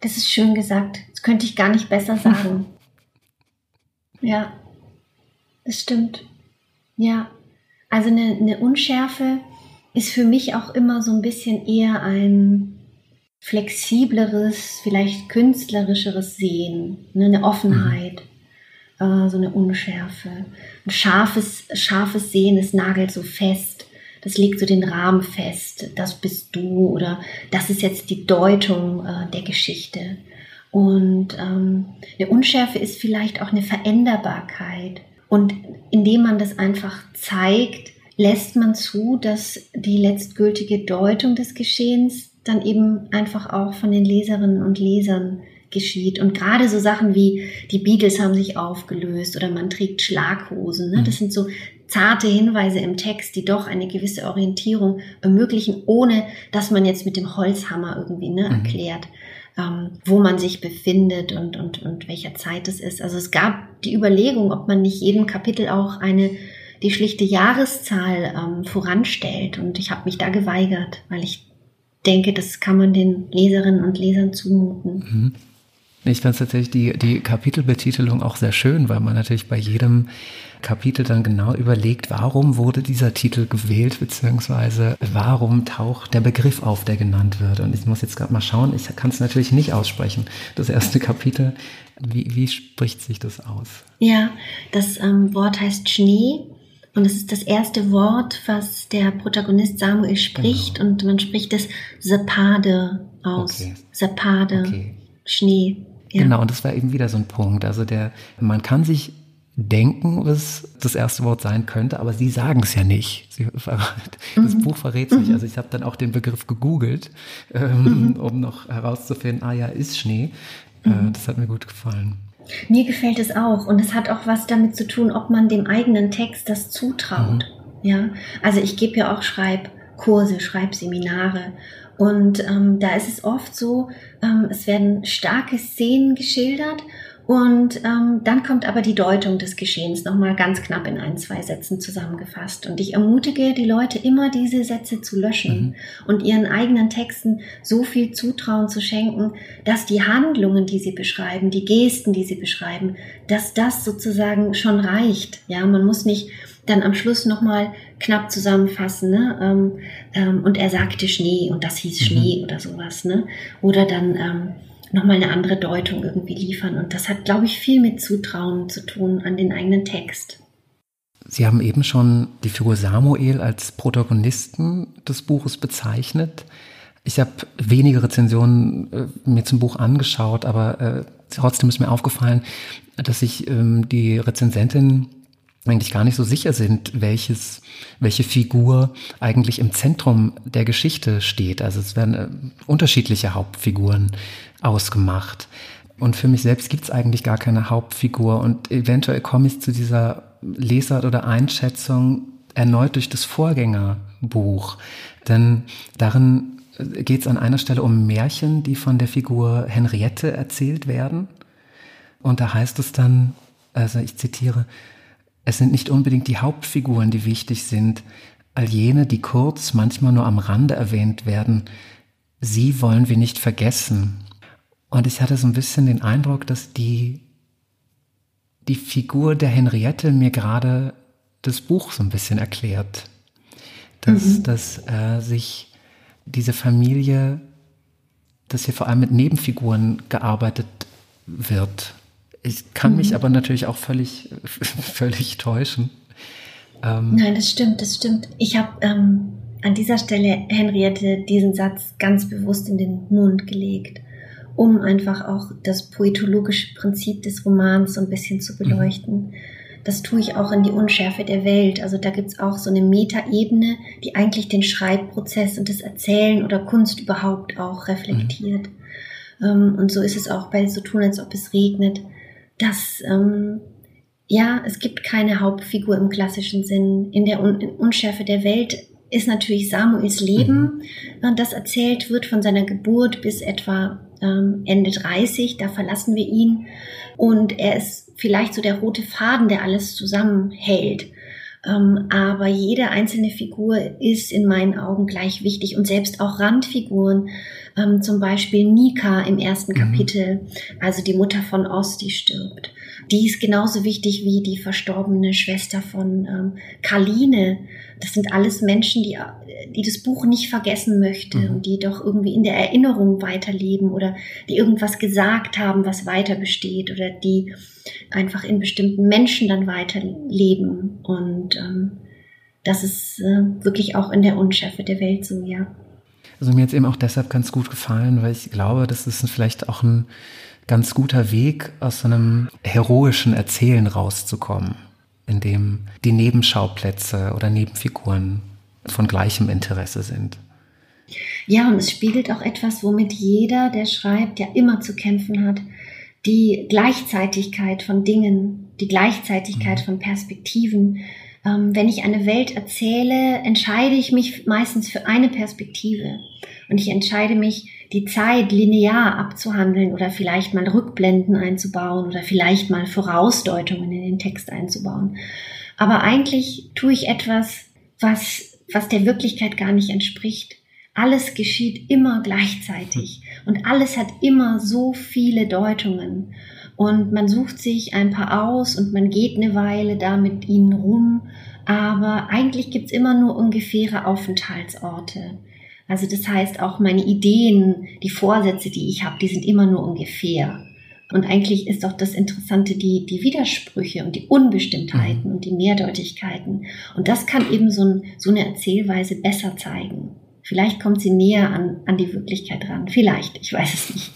Das ist schön gesagt. Das könnte ich gar nicht besser sagen. ja, das stimmt. Ja, also eine, eine Unschärfe, ist für mich auch immer so ein bisschen eher ein flexibleres, vielleicht künstlerischeres Sehen, ne? eine Offenheit, mhm. äh, so eine Unschärfe. Ein scharfes, scharfes Sehen, es nagelt so fest, das legt so den Rahmen fest, das bist du oder das ist jetzt die Deutung äh, der Geschichte. Und ähm, eine Unschärfe ist vielleicht auch eine Veränderbarkeit. Und indem man das einfach zeigt, lässt man zu, dass die letztgültige Deutung des Geschehens dann eben einfach auch von den Leserinnen und Lesern geschieht. Und gerade so Sachen wie die Beatles haben sich aufgelöst oder man trägt Schlaghosen, ne? das sind so zarte Hinweise im Text, die doch eine gewisse Orientierung ermöglichen, ohne dass man jetzt mit dem Holzhammer irgendwie ne, mhm. erklärt, ähm, wo man sich befindet und, und, und welcher Zeit es ist. Also es gab die Überlegung, ob man nicht jedem Kapitel auch eine die schlichte Jahreszahl ähm, voranstellt. Und ich habe mich da geweigert, weil ich denke, das kann man den Leserinnen und Lesern zumuten. Mhm. Ich fand tatsächlich die, die Kapitelbetitelung auch sehr schön, weil man natürlich bei jedem Kapitel dann genau überlegt, warum wurde dieser Titel gewählt, beziehungsweise warum taucht der Begriff auf, der genannt wird. Und ich muss jetzt gerade mal schauen, ich kann es natürlich nicht aussprechen. Das erste Kapitel, wie, wie spricht sich das aus? Ja, das ähm, Wort heißt Schnee und es ist das erste Wort, was der Protagonist Samuel spricht genau. und man spricht es Sepade aus. Okay. Sepade, okay. Schnee. Ja. Genau, und das war eben wieder so ein Punkt. Also der, man kann sich denken, was das erste Wort sein könnte, aber sie sagen es ja nicht. Sie, das mhm. Buch verrät es nicht. Mhm. Also ich habe dann auch den Begriff gegoogelt, ähm, mhm. um noch herauszufinden, ah ja, ist Schnee. Äh, mhm. das hat mir gut gefallen. Mir gefällt es auch und es hat auch was damit zu tun, ob man dem eigenen Text das zutraut. Mhm. Ja, also ich gebe ja auch Schreibkurse, Schreibseminare und ähm, da ist es oft so, ähm, es werden starke Szenen geschildert und ähm, dann kommt aber die Deutung des Geschehens nochmal ganz knapp in ein, zwei Sätzen zusammengefasst. Und ich ermutige die Leute immer, diese Sätze zu löschen mhm. und ihren eigenen Texten so viel Zutrauen zu schenken, dass die Handlungen, die sie beschreiben, die Gesten, die sie beschreiben, dass das sozusagen schon reicht. Ja, man muss nicht dann am Schluss nochmal knapp zusammenfassen, ne? Ähm, ähm, und er sagte Schnee und das hieß mhm. Schnee oder sowas, ne? Oder dann ähm, nochmal eine andere Deutung irgendwie liefern. Und das hat, glaube ich, viel mit Zutrauen zu tun an den eigenen Text. Sie haben eben schon die Figur Samuel als Protagonisten des Buches bezeichnet. Ich habe wenige Rezensionen äh, mir zum Buch angeschaut, aber äh, trotzdem ist mir aufgefallen, dass sich ähm, die Rezensentin eigentlich gar nicht so sicher sind, welches, welche Figur eigentlich im Zentrum der Geschichte steht. Also es werden äh, unterschiedliche Hauptfiguren ausgemacht. Und für mich selbst gibt es eigentlich gar keine Hauptfigur. Und eventuell komme ich zu dieser Lesart oder Einschätzung erneut durch das Vorgängerbuch. Denn darin geht es an einer Stelle um Märchen, die von der Figur Henriette erzählt werden. Und da heißt es dann, also ich zitiere, es sind nicht unbedingt die Hauptfiguren, die wichtig sind, all jene, die kurz, manchmal nur am Rande erwähnt werden, sie wollen wir nicht vergessen. Und ich hatte so ein bisschen den Eindruck, dass die, die Figur der Henriette mir gerade das Buch so ein bisschen erklärt. Dass, mhm. dass äh, sich diese Familie, dass hier vor allem mit Nebenfiguren gearbeitet wird. Ich kann mhm. mich aber natürlich auch völlig, völlig täuschen. Ähm, Nein, das stimmt, das stimmt. Ich habe ähm, an dieser Stelle Henriette diesen Satz ganz bewusst in den Mund gelegt, um einfach auch das poetologische Prinzip des Romans so ein bisschen zu mhm. beleuchten. Mhm. Das tue ich auch in die Unschärfe der Welt. Also da gibt's auch so eine Metaebene, die eigentlich den Schreibprozess und das Erzählen oder Kunst überhaupt auch reflektiert. Mhm. Ähm, und so ist es auch bei So tun, als ob es regnet dass ähm, ja, es gibt keine Hauptfigur im klassischen Sinn. In der Un Unschärfe der Welt ist natürlich Samuels Leben, mhm. das erzählt wird von seiner Geburt bis etwa ähm, Ende 30. Da verlassen wir ihn und er ist vielleicht so der rote Faden, der alles zusammenhält. Ähm, aber jede einzelne Figur ist in meinen Augen gleich wichtig und selbst auch Randfiguren, ähm, zum Beispiel Nika im ersten mhm. Kapitel, also die Mutter von Oz, die stirbt. Die ist genauso wichtig wie die verstorbene Schwester von ähm, Karline. Das sind alles Menschen, die, die das Buch nicht vergessen möchte mhm. und die doch irgendwie in der Erinnerung weiterleben oder die irgendwas gesagt haben, was weiter besteht oder die einfach in bestimmten Menschen dann weiterleben. Und ähm, das ist äh, wirklich auch in der Unschärfe der Welt so, ja. Also mir jetzt eben auch deshalb ganz gut gefallen, weil ich glaube, das ist vielleicht auch ein ganz guter Weg, aus so einem heroischen Erzählen rauszukommen, in dem die Nebenschauplätze oder Nebenfiguren von gleichem Interesse sind. Ja, und es spiegelt auch etwas, womit jeder, der schreibt, ja immer zu kämpfen hat. Die Gleichzeitigkeit von Dingen, die Gleichzeitigkeit mhm. von Perspektiven. Ähm, wenn ich eine Welt erzähle, entscheide ich mich meistens für eine Perspektive. Und ich entscheide mich, die Zeit linear abzuhandeln oder vielleicht mal Rückblenden einzubauen oder vielleicht mal Vorausdeutungen in den Text einzubauen. Aber eigentlich tue ich etwas, was, was der Wirklichkeit gar nicht entspricht. Alles geschieht immer gleichzeitig und alles hat immer so viele Deutungen. Und man sucht sich ein paar aus und man geht eine Weile da mit ihnen rum, aber eigentlich gibt's immer nur ungefähre Aufenthaltsorte. Also das heißt, auch meine Ideen, die Vorsätze, die ich habe, die sind immer nur ungefähr. Und eigentlich ist doch das Interessante die, die Widersprüche und die Unbestimmtheiten mhm. und die Mehrdeutigkeiten. Und das kann eben so, ein, so eine Erzählweise besser zeigen. Vielleicht kommt sie näher an, an die Wirklichkeit ran. Vielleicht, ich weiß es nicht.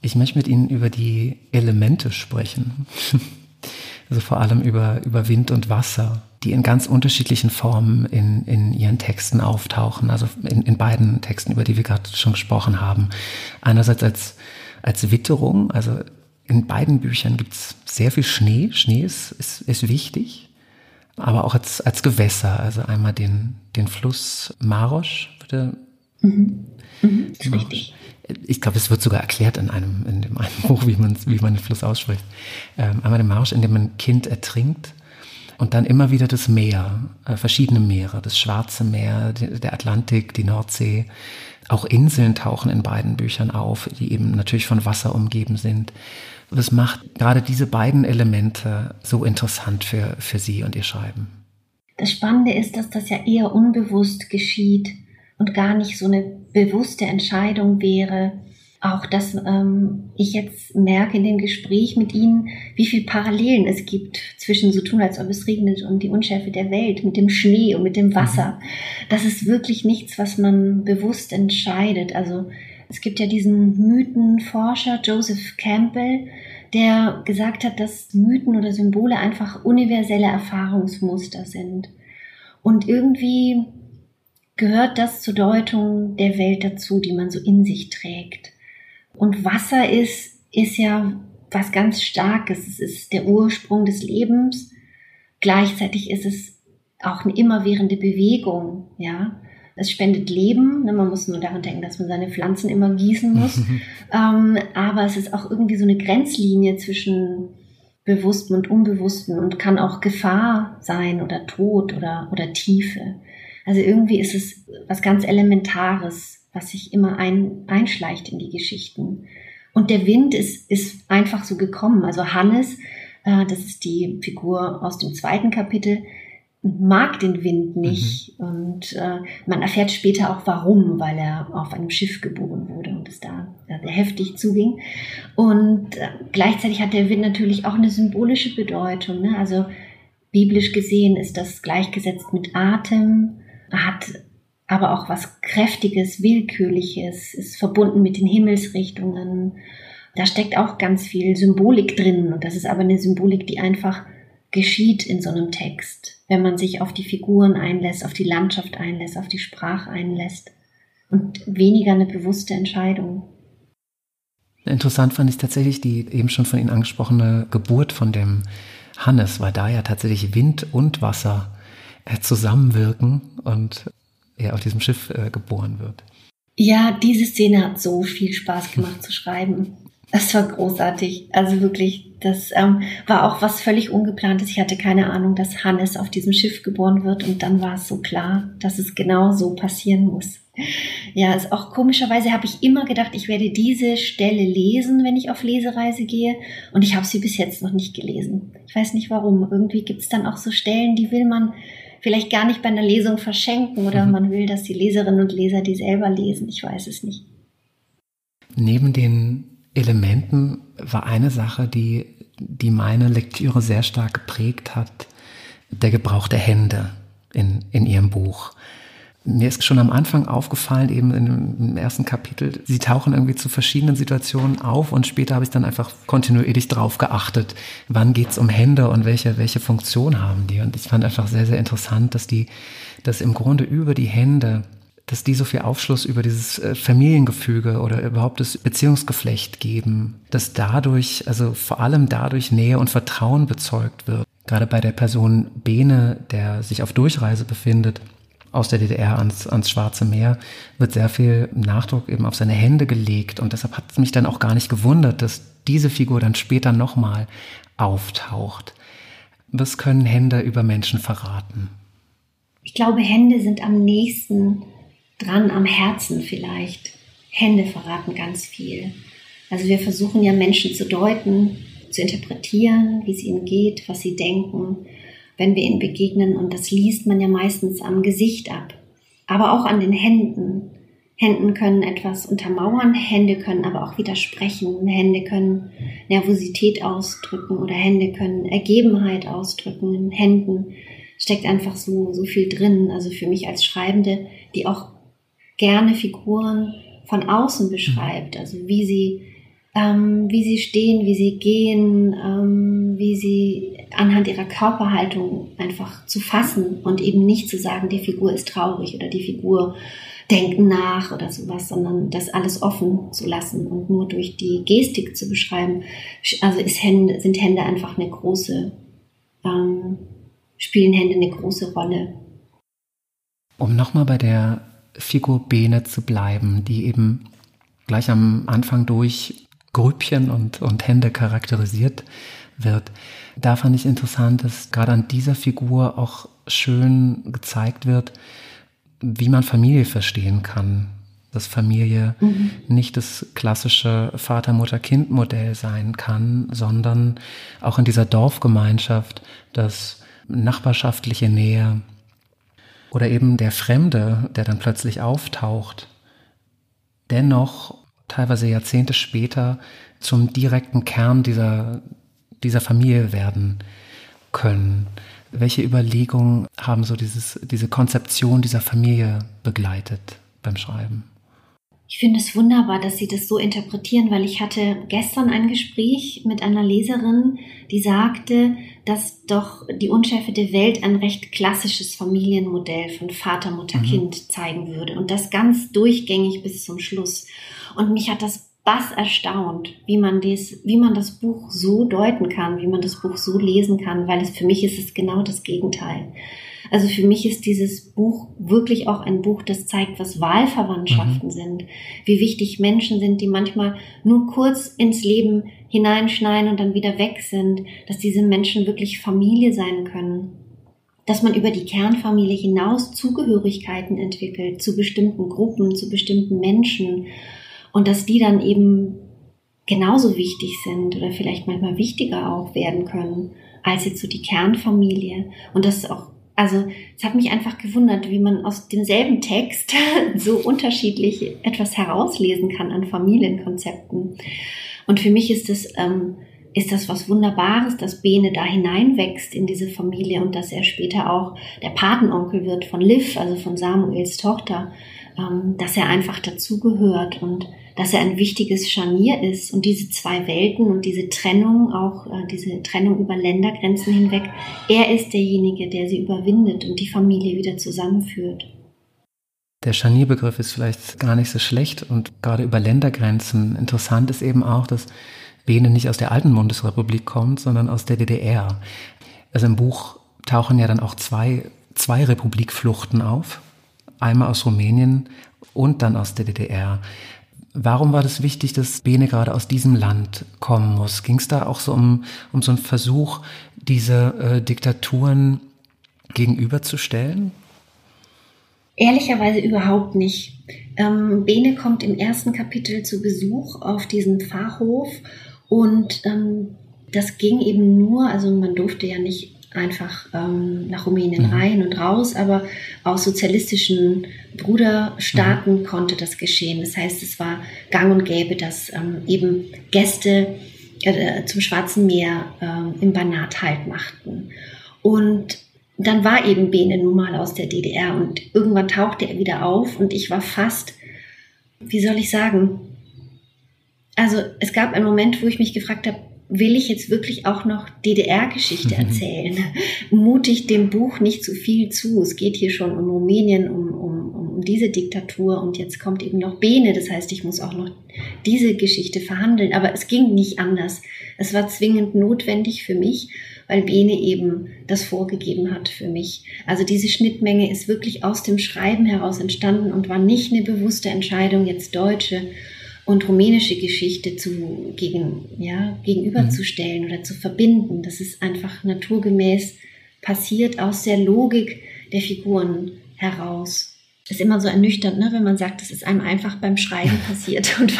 Ich möchte mit Ihnen über die Elemente sprechen. Also vor allem über, über Wind und Wasser die in ganz unterschiedlichen Formen in, in ihren Texten auftauchen, also in, in beiden Texten, über die wir gerade schon gesprochen haben. Einerseits als, als Witterung, also in beiden Büchern gibt es sehr viel Schnee. Schnee ist, ist, ist wichtig, aber auch als, als Gewässer, also einmal den, den Fluss Marosch, bitte. Mhm. Mhm, ist richtig. Ich glaube, es wird sogar erklärt in einem, in dem einen Buch, wie man, wie man den Fluss ausspricht. Ähm, einmal den Marsch, in dem ein Kind ertrinkt und dann immer wieder das Meer, äh, verschiedene Meere, das Schwarze Meer, der Atlantik, die Nordsee. Auch Inseln tauchen in beiden Büchern auf, die eben natürlich von Wasser umgeben sind. Das macht gerade diese beiden Elemente so interessant für, für Sie und Ihr Schreiben. Das Spannende ist, dass das ja eher unbewusst geschieht und gar nicht so eine bewusste Entscheidung wäre, auch, dass ähm, ich jetzt merke in dem Gespräch mit Ihnen, wie viel Parallelen es gibt zwischen so tun, als ob es regnet und die Unschärfe der Welt, mit dem Schnee und mit dem Wasser. Mhm. Das ist wirklich nichts, was man bewusst entscheidet. Also es gibt ja diesen Mythenforscher Joseph Campbell, der gesagt hat, dass Mythen oder Symbole einfach universelle Erfahrungsmuster sind. Und irgendwie gehört das zur Deutung der Welt dazu, die man so in sich trägt. Und Wasser ist, ist ja was ganz Starkes. Es ist der Ursprung des Lebens. Gleichzeitig ist es auch eine immerwährende Bewegung, ja. Es spendet Leben. Ne, man muss nur daran denken, dass man seine Pflanzen immer gießen muss. ähm, aber es ist auch irgendwie so eine Grenzlinie zwischen Bewussten und Unbewussten und kann auch Gefahr sein oder Tod oder, oder Tiefe. Also irgendwie ist es was ganz Elementares, was sich immer ein, einschleicht in die Geschichten. Und der Wind ist, ist einfach so gekommen. Also Hannes, äh, das ist die Figur aus dem zweiten Kapitel, mag den Wind nicht. Mhm. Und äh, man erfährt später auch warum, weil er auf einem Schiff geboren wurde und es da sehr heftig zuging. Und äh, gleichzeitig hat der Wind natürlich auch eine symbolische Bedeutung. Ne? Also biblisch gesehen ist das gleichgesetzt mit Atem, hat aber auch was Kräftiges, Willkürliches, ist verbunden mit den Himmelsrichtungen. Da steckt auch ganz viel Symbolik drin. Und das ist aber eine Symbolik, die einfach geschieht in so einem Text, wenn man sich auf die Figuren einlässt, auf die Landschaft einlässt, auf die Sprache einlässt und weniger eine bewusste Entscheidung. Interessant fand ich tatsächlich die eben schon von Ihnen angesprochene Geburt von dem Hannes, weil da ja tatsächlich Wind und Wasser zusammenwirken und er auf diesem Schiff äh, geboren wird. Ja, diese Szene hat so viel Spaß gemacht zu schreiben. Das war großartig. Also wirklich, das ähm, war auch was völlig ungeplantes. Ich hatte keine Ahnung, dass Hannes auf diesem Schiff geboren wird und dann war es so klar, dass es genau so passieren muss. Ja, ist auch komischerweise habe ich immer gedacht, ich werde diese Stelle lesen, wenn ich auf Lesereise gehe und ich habe sie bis jetzt noch nicht gelesen. Ich weiß nicht warum. Irgendwie gibt es dann auch so Stellen, die will man vielleicht gar nicht bei einer Lesung verschenken oder mhm. man will, dass die Leserinnen und Leser die selber lesen. Ich weiß es nicht. Neben den Elementen war eine Sache, die, die meine Lektüre sehr stark geprägt hat, der Gebrauch der Hände in, in ihrem Buch. Mir ist schon am Anfang aufgefallen, eben im ersten Kapitel, sie tauchen irgendwie zu verschiedenen Situationen auf und später habe ich dann einfach kontinuierlich drauf geachtet, wann geht's um Hände und welche, welche Funktion haben die. Und ich fand einfach sehr, sehr interessant, dass die, dass im Grunde über die Hände dass die so viel Aufschluss über dieses äh, Familiengefüge oder überhaupt das Beziehungsgeflecht geben, dass dadurch, also vor allem dadurch Nähe und Vertrauen bezeugt wird. Gerade bei der Person Bene, der sich auf Durchreise befindet, aus der DDR ans, ans Schwarze Meer, wird sehr viel Nachdruck eben auf seine Hände gelegt. Und deshalb hat es mich dann auch gar nicht gewundert, dass diese Figur dann später nochmal auftaucht. Was können Hände über Menschen verraten? Ich glaube, Hände sind am nächsten dran am Herzen vielleicht. Hände verraten ganz viel. Also wir versuchen ja Menschen zu deuten, zu interpretieren, wie es ihnen geht, was sie denken, wenn wir ihnen begegnen. Und das liest man ja meistens am Gesicht ab, aber auch an den Händen. Händen können etwas untermauern, Hände können aber auch widersprechen, Hände können Nervosität ausdrücken oder Hände können Ergebenheit ausdrücken. In Händen steckt einfach so, so viel drin. Also für mich als Schreibende, die auch gerne Figuren von außen beschreibt, mhm. also wie sie, ähm, wie sie stehen, wie sie gehen, ähm, wie sie anhand ihrer Körperhaltung einfach zu fassen und eben nicht zu sagen, die Figur ist traurig oder die Figur denkt nach oder sowas, sondern das alles offen zu lassen und nur durch die Gestik zu beschreiben. Also Hände, sind Hände einfach eine große, ähm, spielen Hände eine große Rolle. Um nochmal bei der Figur Bene zu bleiben, die eben gleich am Anfang durch Grüppchen und, und Hände charakterisiert wird. Da fand ich interessant, dass gerade an dieser Figur auch schön gezeigt wird, wie man Familie verstehen kann. Dass Familie mhm. nicht das klassische Vater-Mutter-Kind-Modell sein kann, sondern auch in dieser Dorfgemeinschaft, dass nachbarschaftliche Nähe, oder eben der Fremde, der dann plötzlich auftaucht, dennoch teilweise Jahrzehnte später zum direkten Kern dieser, dieser Familie werden können. Welche Überlegungen haben so dieses, diese Konzeption dieser Familie begleitet beim Schreiben? Ich finde es wunderbar, dass Sie das so interpretieren, weil ich hatte gestern ein Gespräch mit einer Leserin, die sagte, dass doch die unschärfete Welt ein recht klassisches Familienmodell von Vater, Mutter, mhm. Kind zeigen würde und das ganz durchgängig bis zum Schluss. Und mich hat das bass erstaunt, wie man, dies, wie man das Buch so deuten kann, wie man das Buch so lesen kann, weil es für mich ist es genau das Gegenteil. Also für mich ist dieses Buch wirklich auch ein Buch, das zeigt, was Wahlverwandtschaften mhm. sind, wie wichtig Menschen sind, die manchmal nur kurz ins Leben hineinschneiden und dann wieder weg sind, dass diese Menschen wirklich Familie sein können, dass man über die Kernfamilie hinaus Zugehörigkeiten entwickelt zu bestimmten Gruppen, zu bestimmten Menschen und dass die dann eben genauso wichtig sind oder vielleicht manchmal wichtiger auch werden können als jetzt so die Kernfamilie und dass auch also es hat mich einfach gewundert, wie man aus demselben Text so unterschiedlich etwas herauslesen kann an Familienkonzepten. Und für mich ist das, ähm, ist das was Wunderbares, dass Bene da hineinwächst in diese Familie und dass er später auch der Patenonkel wird von Liv, also von Samuels Tochter, ähm, dass er einfach dazugehört und dass er ein wichtiges Scharnier ist und diese zwei Welten und diese Trennung, auch äh, diese Trennung über Ländergrenzen hinweg, er ist derjenige, der sie überwindet und die Familie wieder zusammenführt. Der Scharnierbegriff ist vielleicht gar nicht so schlecht und gerade über Ländergrenzen interessant ist eben auch, dass Bene nicht aus der alten Bundesrepublik kommt, sondern aus der DDR. Also im Buch tauchen ja dann auch zwei, zwei Republikfluchten auf. Einmal aus Rumänien und dann aus der DDR. Warum war das wichtig, dass Bene gerade aus diesem Land kommen muss? Ging es da auch so um, um so einen Versuch, diese äh, Diktaturen gegenüberzustellen? Ehrlicherweise überhaupt nicht. Ähm, Bene kommt im ersten Kapitel zu Besuch auf diesen Pfarrhof und ähm, das ging eben nur, also man durfte ja nicht einfach ähm, nach Rumänien mhm. rein und raus, aber aus sozialistischen Bruderstaaten mhm. konnte das geschehen. Das heißt, es war gang und gäbe, dass ähm, eben Gäste äh, zum Schwarzen Meer äh, im Banat halt machten. Und dann war eben Bene nun mal aus der DDR und irgendwann tauchte er wieder auf und ich war fast, wie soll ich sagen, also es gab einen Moment, wo ich mich gefragt habe, will ich jetzt wirklich auch noch DDR-Geschichte erzählen? Mutig dem Buch nicht zu viel zu. Es geht hier schon um Rumänien, um, um, um diese Diktatur und jetzt kommt eben noch Bene. Das heißt, ich muss auch noch diese Geschichte verhandeln. Aber es ging nicht anders. Es war zwingend notwendig für mich, weil Bene eben das vorgegeben hat für mich. Also diese Schnittmenge ist wirklich aus dem Schreiben heraus entstanden und war nicht eine bewusste Entscheidung, jetzt Deutsche und rumänische Geschichte zu, gegen, ja, gegenüberzustellen mhm. oder zu verbinden. Das ist einfach naturgemäß passiert aus der Logik der Figuren heraus. Ist immer so ernüchternd, ne, wenn man sagt, das ist einem einfach beim Schreiben passiert und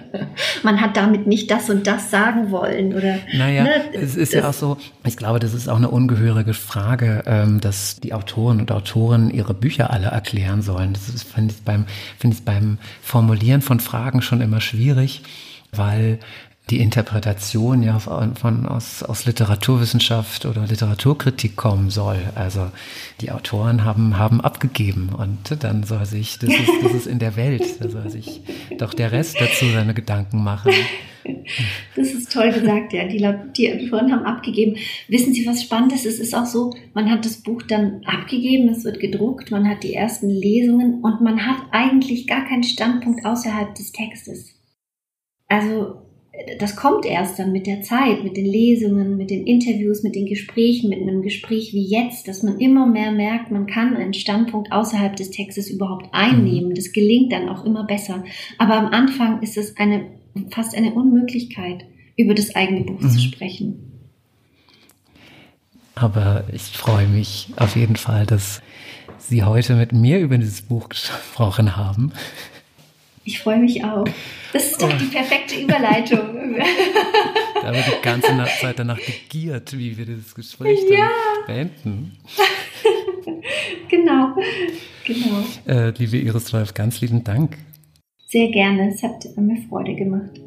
man hat damit nicht das und das sagen wollen oder. Naja, ne, es ist ja auch so. Ich glaube, das ist auch eine ungehörige Frage, ähm, dass die Autoren und Autoren ihre Bücher alle erklären sollen. Das finde ich beim finde ich beim Formulieren von Fragen schon immer schwierig, weil die Interpretation ja von, aus, aus Literaturwissenschaft oder Literaturkritik kommen soll. Also die Autoren haben, haben abgegeben und dann soll sich, das ist, das ist in der Welt, da soll sich doch der Rest dazu seine Gedanken machen. Das ist toll gesagt, ja. Die, die Autoren haben abgegeben. Wissen Sie, was spannend ist? Es ist auch so, man hat das Buch dann abgegeben, es wird gedruckt, man hat die ersten Lesungen und man hat eigentlich gar keinen Standpunkt außerhalb des Textes. Also das kommt erst dann mit der Zeit, mit den Lesungen, mit den Interviews, mit den Gesprächen, mit einem Gespräch wie jetzt, dass man immer mehr merkt, man kann einen Standpunkt außerhalb des Textes überhaupt einnehmen. Das gelingt dann auch immer besser. Aber am Anfang ist es eine, fast eine Unmöglichkeit, über das eigene Buch mhm. zu sprechen. Aber ich freue mich auf jeden Fall, dass Sie heute mit mir über dieses Buch gesprochen haben. Ich freue mich auch. Das ist doch oh. die perfekte Überleitung. da wird die ganze Zeit danach gegiert, wie wir das Gespräch ja. dann beenden. genau, genau. Äh, liebe Iris Rolf, ganz lieben Dank. Sehr gerne, es hat mir Freude gemacht.